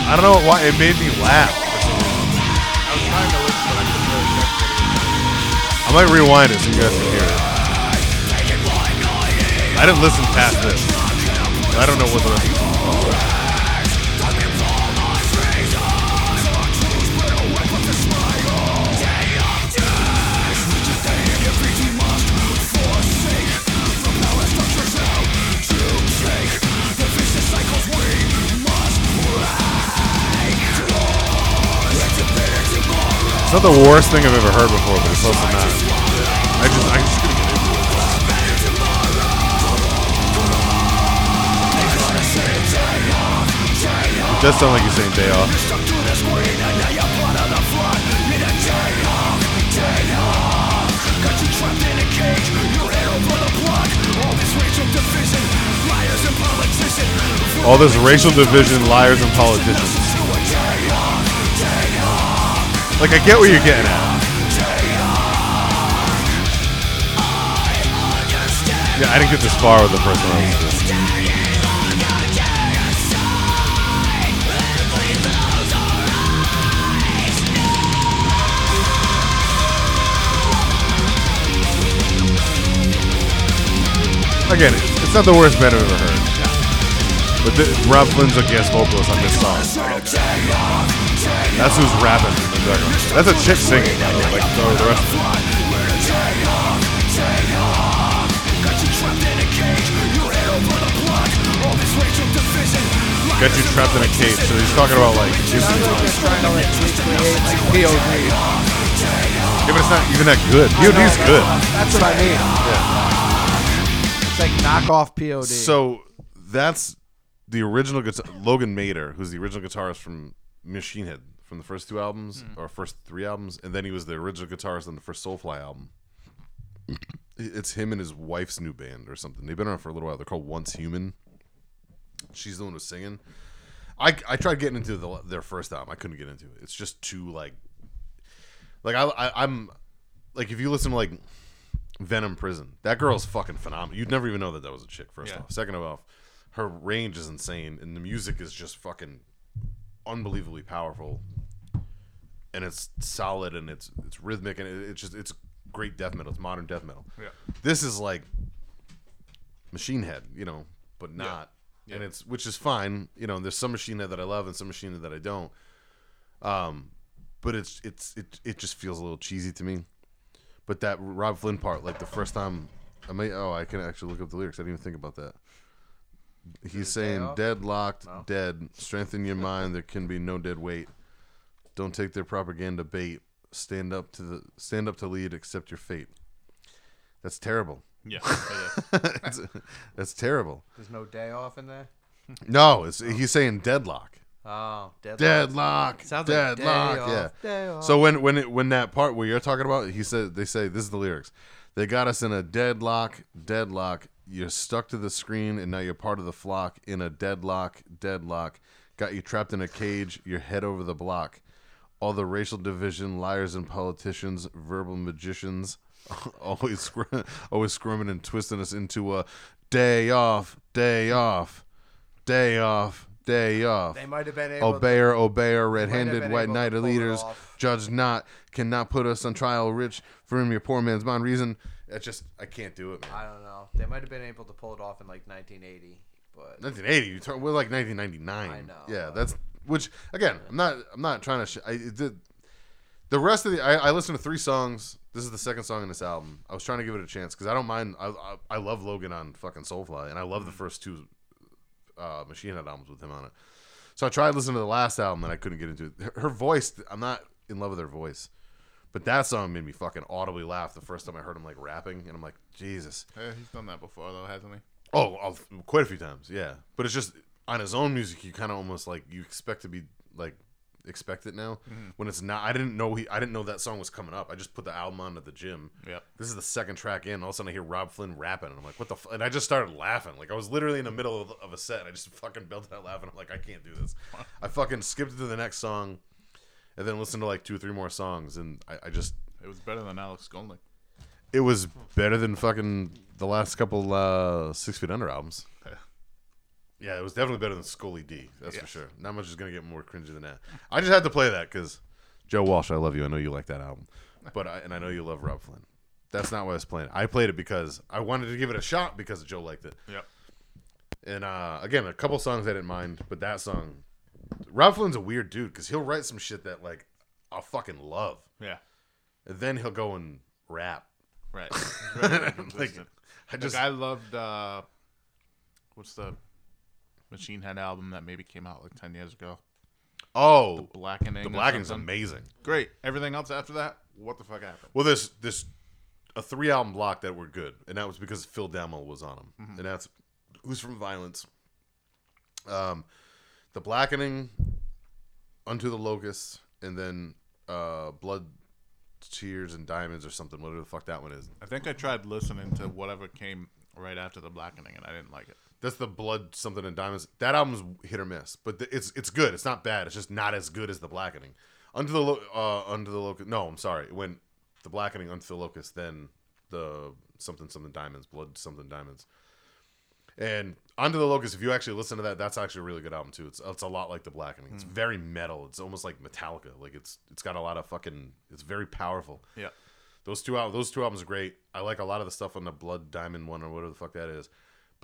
I don't know why it made me laugh. for some reason. I was trying to listen, but I couldn't really catch what he was saying. I might rewind it so you guys can hear it. I didn't listen past this. I don't know what the rest of not the worst thing I've ever heard before, but it's also not. I just, I just gonna get into it. It does sound like you're saying day off. All this racial division, liars, and politicians. Like, I get what you're getting at. Yeah, I didn't get this far with the first one. Again, it's not the worst band I've ever heard. But the, Robb Flynn's a guest vocalist on this song. That's who's rapping background. That's a chick singing. by the way, Like the, the rest. Got you trapped in a cage. So he's talking about like. He's, Sounds like trying to like recreate like POD. yeah, but it's not even that good. POD's good. That's what I mean. It's like knockoff POD. So that's the original guitar- Logan Mader, who's the original guitarist from Machine Head from the first two albums hmm. or first three albums, and then he was the original guitarist on the first Soulfly album. It's him and his wife's new band or something. They've been around for a little while. They're called Once Human. She's the one who's singing. I, I tried getting into the, their first album. I couldn't get into it. It's just too like like I, I I'm like if you listen to like Venom Prison, that girl's fucking phenomenal. You'd never even know that that was a chick. First Yeah. off, second of all, her range is insane, and the music is just fucking unbelievably powerful, and it's solid and it's it's rhythmic and it, it's just it's great death metal. It's modern death metal. Yeah. This is like Machine Head, you know, but not. And Yeah. it's which is fine. You know, there's some Machine Head that I love and some Machine Head that I don't. Um, but it's it's it it just feels a little cheesy to me. But that Robb Flynn part, like the first time, I may oh I can actually look up the lyrics. I didn't even think about that. He's saying deadlocked, dead. Strengthen your mind. There can be no dead weight. Don't take their propaganda bait. Stand up to the stand up to lead. Accept your fate. That's terrible. Yeah. it is. that's, that's terrible. There's no day off in there. No, it's oh. he's saying deadlock. Oh, deadlock. Deadlock. Sounds like deadlock. day off, day off. So when when it, when that part where you're talking about, he said they say this is the lyrics. They got us in a deadlock, deadlock. You're stuck to the screen, and now you're part of the flock in a deadlock, deadlock. Got you trapped in a cage. Your head over the block. All the racial division, liars and politicians, verbal magicians, always scr- always squirming and twisting us into a day off, day off, day off, day off. They might have been able. Obey her, obey her, red-handed, white knight of leaders, judge not, cannot put us on trial, rich, for him your poor man's bond reason. That's just, I can't do it, man. I don't know. They might have been able to pull it off in like 1980, but 1980, you turn, we're like 1999. I know. Yeah, that's which again, I'm not, I'm not trying to. Sh- I did. the rest of the, I, I listened to three songs. This is the second song in this album. I was trying to give it a chance because I don't mind. I, I, I love Logan on fucking Soulfly, and I love the first two uh, Machine Head albums with him on it. So I tried listening to the last album and I couldn't get into it. Her, her voice, I'm not in love with her voice, but that song made me fucking audibly laugh the first time I heard him like rapping, and I'm like, Jesus. Yeah, he's done that before though, hasn't he? Oh, I'll- quite a few times, yeah. But it's just on his own music, you kind of almost like you expect to be like expect it now when it's not. I didn't know he. I didn't know that song was coming up. I just put the album on at the gym. Yeah. This is the second track in. All of a sudden, I hear Robb Flynn rapping, and I'm like, "What the?" F-? And I just started laughing. Like I was literally in the middle of, of a set. And I just fucking belted out laughing. I'm like, "I can't do this." I fucking skipped to the next song, and then listened to like two or three more songs, and I, I just It was better than Alex Skolnick. it was better than fucking the last couple uh, Six Feet Under albums. Yeah. It was definitely better than Scully D. That's for Yes. sure. Not much is gonna get more cringy than that. I just had to play that because Joe Walsh, I love you. I know you like that album, but I, and I know you love Robb Flynn. That's not why I was playing. it. I played it because I wanted to give it a shot because Joe liked it. Yep. And uh, again, a couple songs I didn't mind, but that song, Robb Flynn's a weird dude because he'll write some shit that like I'll fucking love, Yeah. and then he'll go and rap. Right. Very like, inconsistent. I just Like, I loved uh, what's the Machine Head album that maybe came out like ten years ago? oh the Blackening. the something. amazing. Great. Everything else after that, what the fuck happened? Well, this this a three album block that were good, and that was because Phil Demmel was on them, Mm-hmm. and that's who's from Violence. Um, the Blackening, Unto the Locusts, and then uh, Blood, Tears, and Diamonds or something. Whatever the fuck that one is. I think I tried listening to whatever came right after the Blackening, and I didn't like it. That's the Blood something and Diamonds. That album's hit or miss, but the, it's it's good. It's not bad. It's just not as good as the Blackening. Under the Lo- uh, Under the Locust. No, I'm sorry. When the Blackening, Under the Locust, then the something something Diamonds, Blood something Diamonds, and Under the Locust. If you actually listen to that, that's actually a really good album too. It's it's a lot like the Blackening. It's very metal. It's almost like Metallica. Like it's it's got a lot of fucking. It's very powerful. Yeah. Those two al- those two albums are great. I like a lot of the stuff on the Blood Diamond one or whatever the fuck that is.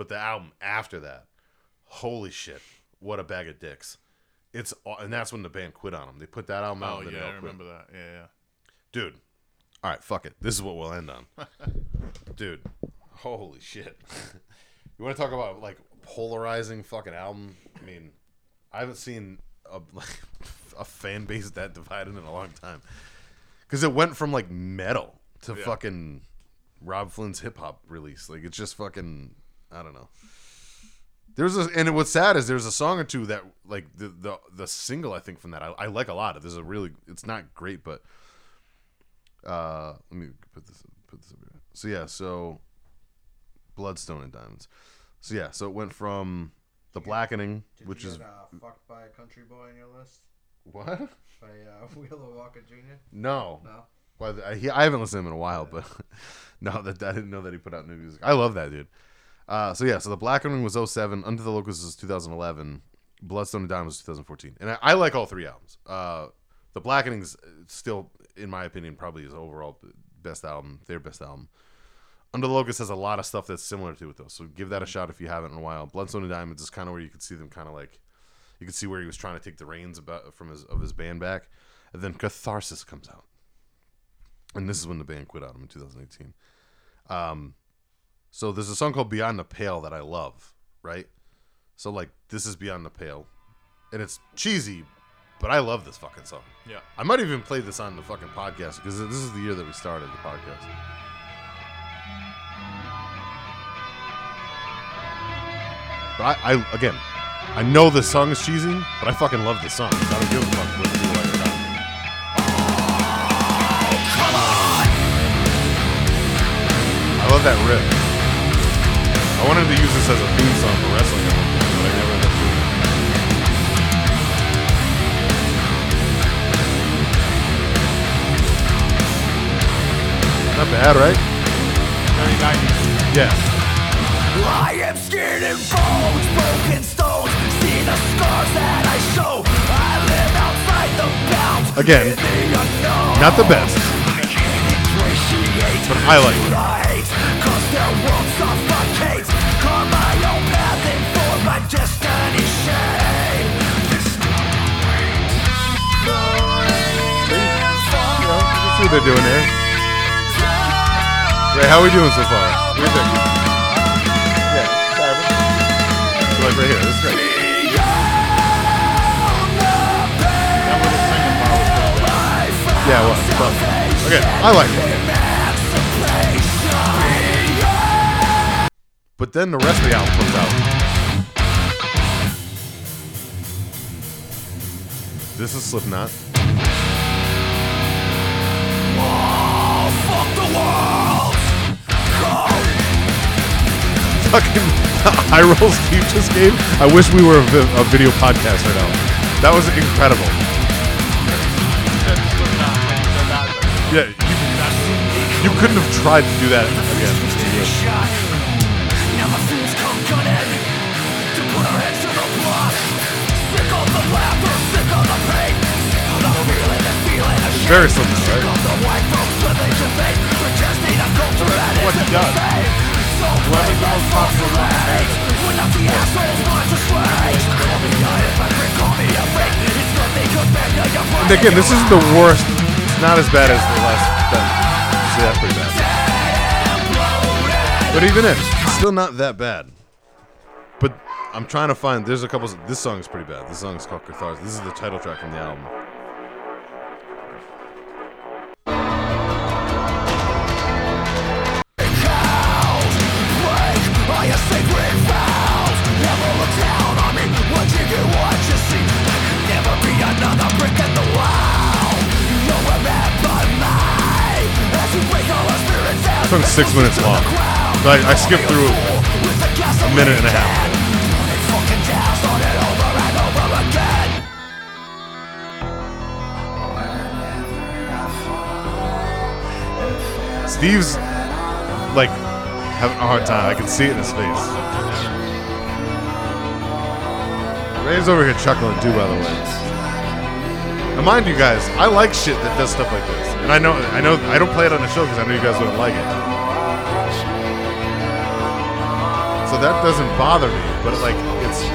But the album after that, holy shit, what a bag of dicks. It's and that's when the band quit on them. They put that album out. Oh yeah, I all quit. remember that. Yeah, yeah. dude. All right, fuck it. This is what we'll end on, dude. Holy shit! you want to talk about like polarizing fucking album? I mean, I haven't seen a like a fan base that divided in a long time because it went from like metal to Yeah. fucking Robb Flynn's hip hop release. Like it's just fucking I don't know. There's a and what's sad is there's a song or two that like the the the single I think from that I, I like a lot. There's a really it's not great but uh let me put this put this up here. So yeah, so Bloodstone and Diamonds. So yeah, so it went from the Blackening, which is "Fucked by a Country Boy" on your list what? by uh, Wheeler Walker Jr. No. No. Well, I, he, I haven't listened to him in a while, but no, that I didn't know that he put out new music. I love that dude. Uh, so yeah, so the Blackening was 07, Under the Locusts was 2011, Bloodstone and Diamonds was 2014, and I, I like all three albums. Uh, the Blackening's still, in my opinion, probably his overall best album, their best album. Under the Locust has a lot of stuff that's similar to it though, so give that a shot if you haven't in a while. Bloodstone and Diamonds is kind of where you could see them kind of like, you could see where he was trying to take the reins about from his of his band back, and then Catharsis comes out and this is when the band quit on him in 2018. Um, so there's a song called "Beyond the Pale" that I love, right? So like this is "Beyond the Pale," and it's cheesy, but I love this fucking song. Yeah. I might even play this on the fucking podcast because this is the year that we started the podcast. But I, I again, I know this song is cheesy, but I fucking love this song. I don't give a fuck what people like or not. I love that riff. I wanted to use this as a theme song for wrestling at one point, but I never ended up it. Not bad, right? Very nice. Yeah. I am skin and bones, broken stones. See the scars that I show. I live outside the bounds. Again, the not the best, I can't appreciate but I like it. What they're doing there. Ray, how are we doing so far? What do you think? Yeah, like right here, this is great. Yeah, well, but, okay, I like it. But then the rest of the album comes out. This is Slipknot. Fuck the world! Fucking eye rolls Steve just gave. I wish we were a, vi- a video podcast right now. That was incredible. Yeah, you, you couldn't have tried to do that again. A culture that What he does. Whoever's the most popular one has it. When not the assholes want to slay Call me a hypocrite, call me a fake It's nothing compared to your And again, this isn't the worst. It's not as bad as the last. That, see, that's pretty bad. But even if, it's still not that bad. But I'm trying to find. There's a couple. This song is pretty bad. This song is called Catharsis. This is the title track from the album. Song's six minutes long. So I, I skipped through a minute and a half. Fucking down, start it over and over again Steve's like having a hard time. I can see it in his face. Ray's over here chuckling too, by the way. Now, mind you guys, I like shit that does stuff like this, and I know, I know, I don't play it on the show because I know you guys wouldn't like it. So that doesn't bother me, but like it's. See,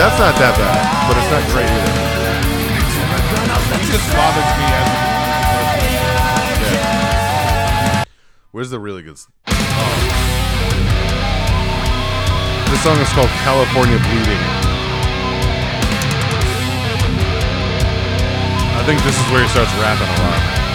that's not that bad, but it's not great either. It just bothers me as Where's the really good? This song is called California Bleeding. I think this is where he starts rapping a lot.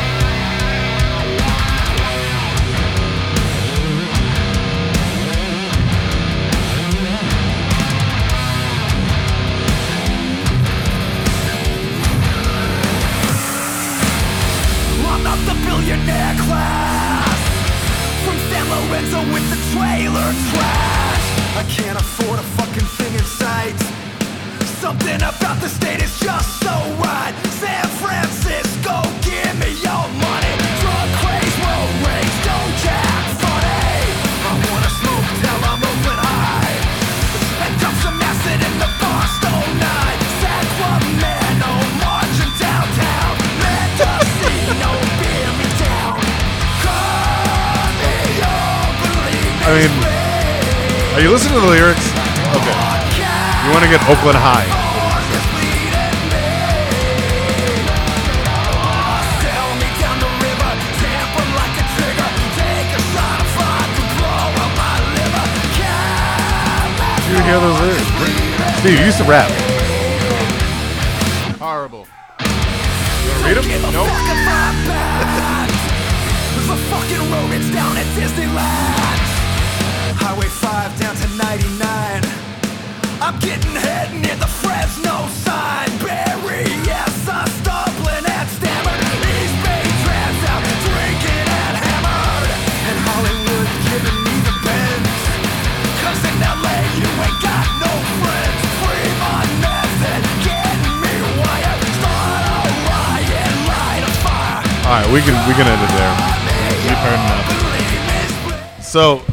I mean, are you listening to the lyrics? Okay. You want to get Oakland High. California You hear those lyrics? Steve, you used to rap. I'm getting head near the Fresno sign. Barry, yes, I'm stumbling and stammered. Drinking and hammered. And Hollywood giving me the bends. In LA you ain't got no friends. Fire. All right, we can we can end it there. We've heard enough. So,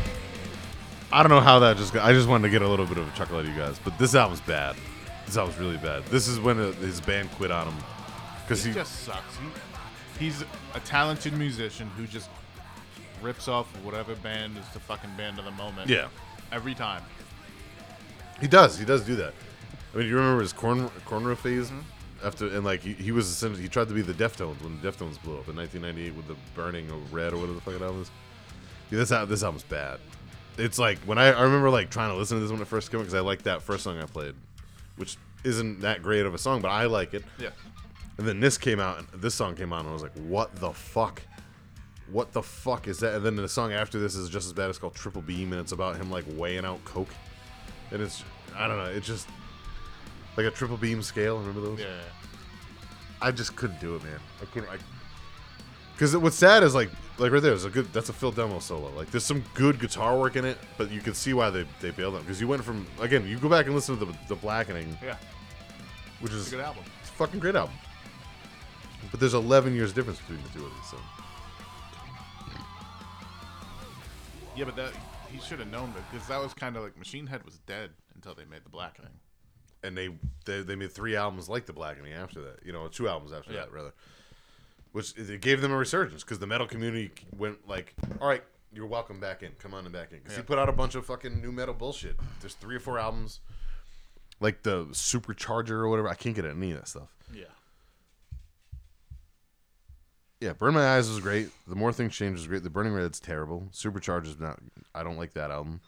I don't know how that just got. I just wanted to get a little bit of a chuckle out of you guys, but this album's bad. This album's really bad. This is when uh his band quit on him because It he. just sucks. He, he's a talented musician who just rips off whatever band is the fucking band of the moment. Yeah, Every time. he does. He does do that. I mean, you remember his corn cornrow phase Mm-hmm. after, and like he, he was essentially he tried to be the Deftones when the Deftones blew up in 1998 with the Burning of Red or whatever the fucking album is. Yeah, this this album's bad. It's like when I, I remember like trying to listen to this when it first came out because I liked that first song I played, which isn't that great of a song, but I like it. Yeah. And then this came out, and this song came out, and I was like, "What the fuck? What the fuck is that?" And then the song after this is just as bad. It's called Triple Beam, and it's about him like weighing out coke, and it's I don't know, it's just like a triple beam scale. Remember those? Yeah. I just couldn't do it, man. I couldn't. Because what's sad is like, like right there, is a good. That's a Phil Demmel solo. Like, there's some good guitar work in it, but you can see why they they bailed on. Because you went from again, you go back and listen to the the Blackening, Yeah. which is It's a good album. it's a fucking great album. But there's 11 years difference between the two of these. So Yeah, but that he should have known that because that was kind of like Machine Head was dead until they made the Blackening. and they, they they made three albums like the Blackening after that. You know, two albums after Yeah. that rather. Which it gave them a resurgence because the metal community went like, "All right, you're welcome back in. Come on and back in." Because he put out a bunch of fucking new metal bullshit. There's three or four albums, like the Supercharger or whatever. I can't get any of that stuff. Yeah. Yeah, Burn My Eyes was great. The More Things Change was great. The Burning Red's terrible. Supercharger's not. I don't like that album.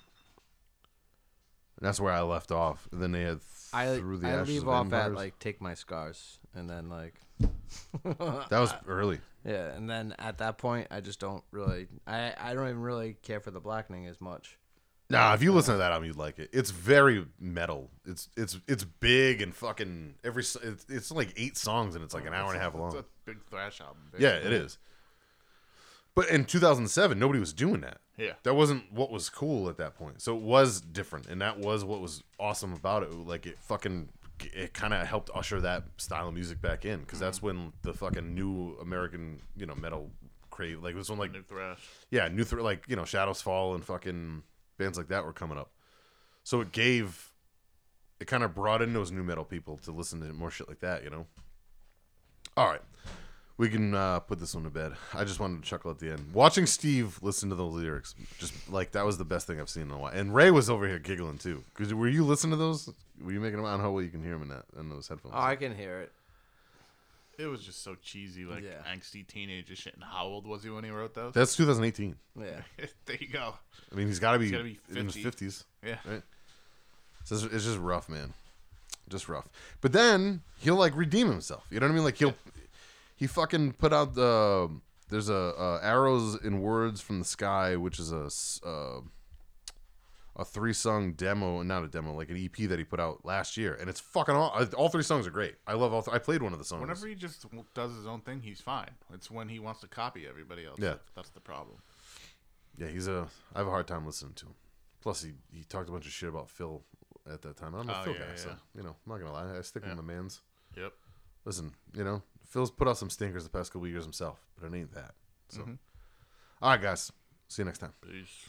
And that's where I left off. And then they had I Through the I Ashes leave of off at like take my scars, and then like that was early. yeah, and then at that point I just don't really I I don't even really care for the blackening as much. Nah, if you listen to that album, you'd like it. It's very metal. It's it's it's big and fucking every. It's, it's like eight songs and it's like an hour and a half long. It's a big thrash album. Yeah, it is. But in 2007, nobody was doing that. Yeah. That wasn't what was cool at that point. So it was different, and that was what was awesome about it. Like it fucking, it kind of helped usher that style of music back in because that's mm-hmm. when the fucking new American, you know, metal crate. Like this one, like New thrash. yeah, new thr like you know, Shadows Fall and fucking bands like that were coming up. So it gave, it kind of brought in those new metal people to listen to more shit like that, you know. All right. We can uh, put this one to bed. I just wanted to chuckle at the end. Watching Steve listen to those lyrics, just like that was the best thing I've seen in a while. And Ray was over here giggling too. Cause were you listening to those? Were you making them? I don't know how well you can hear them in that in those headphones. Oh, I can hear it. It was just so cheesy, like Yeah. angsty teenager shit. And how old was he when he wrote those? That's 2018. Yeah. there you go. I mean, he's got to be, gotta be in his 50. 50s. Yeah. Right. So it's, it's just rough, man. Just rough. But then he'll like redeem himself. You know what I mean? Like he'll he fucking put out the there's a uh, arrows in words from the sky, which is a uh, a three song demo, not a demo, like an EP that he put out last year, and it's fucking all. All three songs are great. I love all. Th- I played one of the songs. Whenever he just does his own thing, he's fine. It's when he wants to copy everybody else. Yeah. That's the problem. Yeah, he's a. I have a hard time listening to him. Plus, he, he talked a bunch of shit about Phil at that time. I'm a Oh, Phil yeah, guy, so you know, I'm not gonna lie. I stick Yeah. with my man's. Yep. Listen, you know, Phil's put out some stinkers the past couple years himself, but it ain't that. So, Mm-hmm. all right, guys, see you next time. Peace.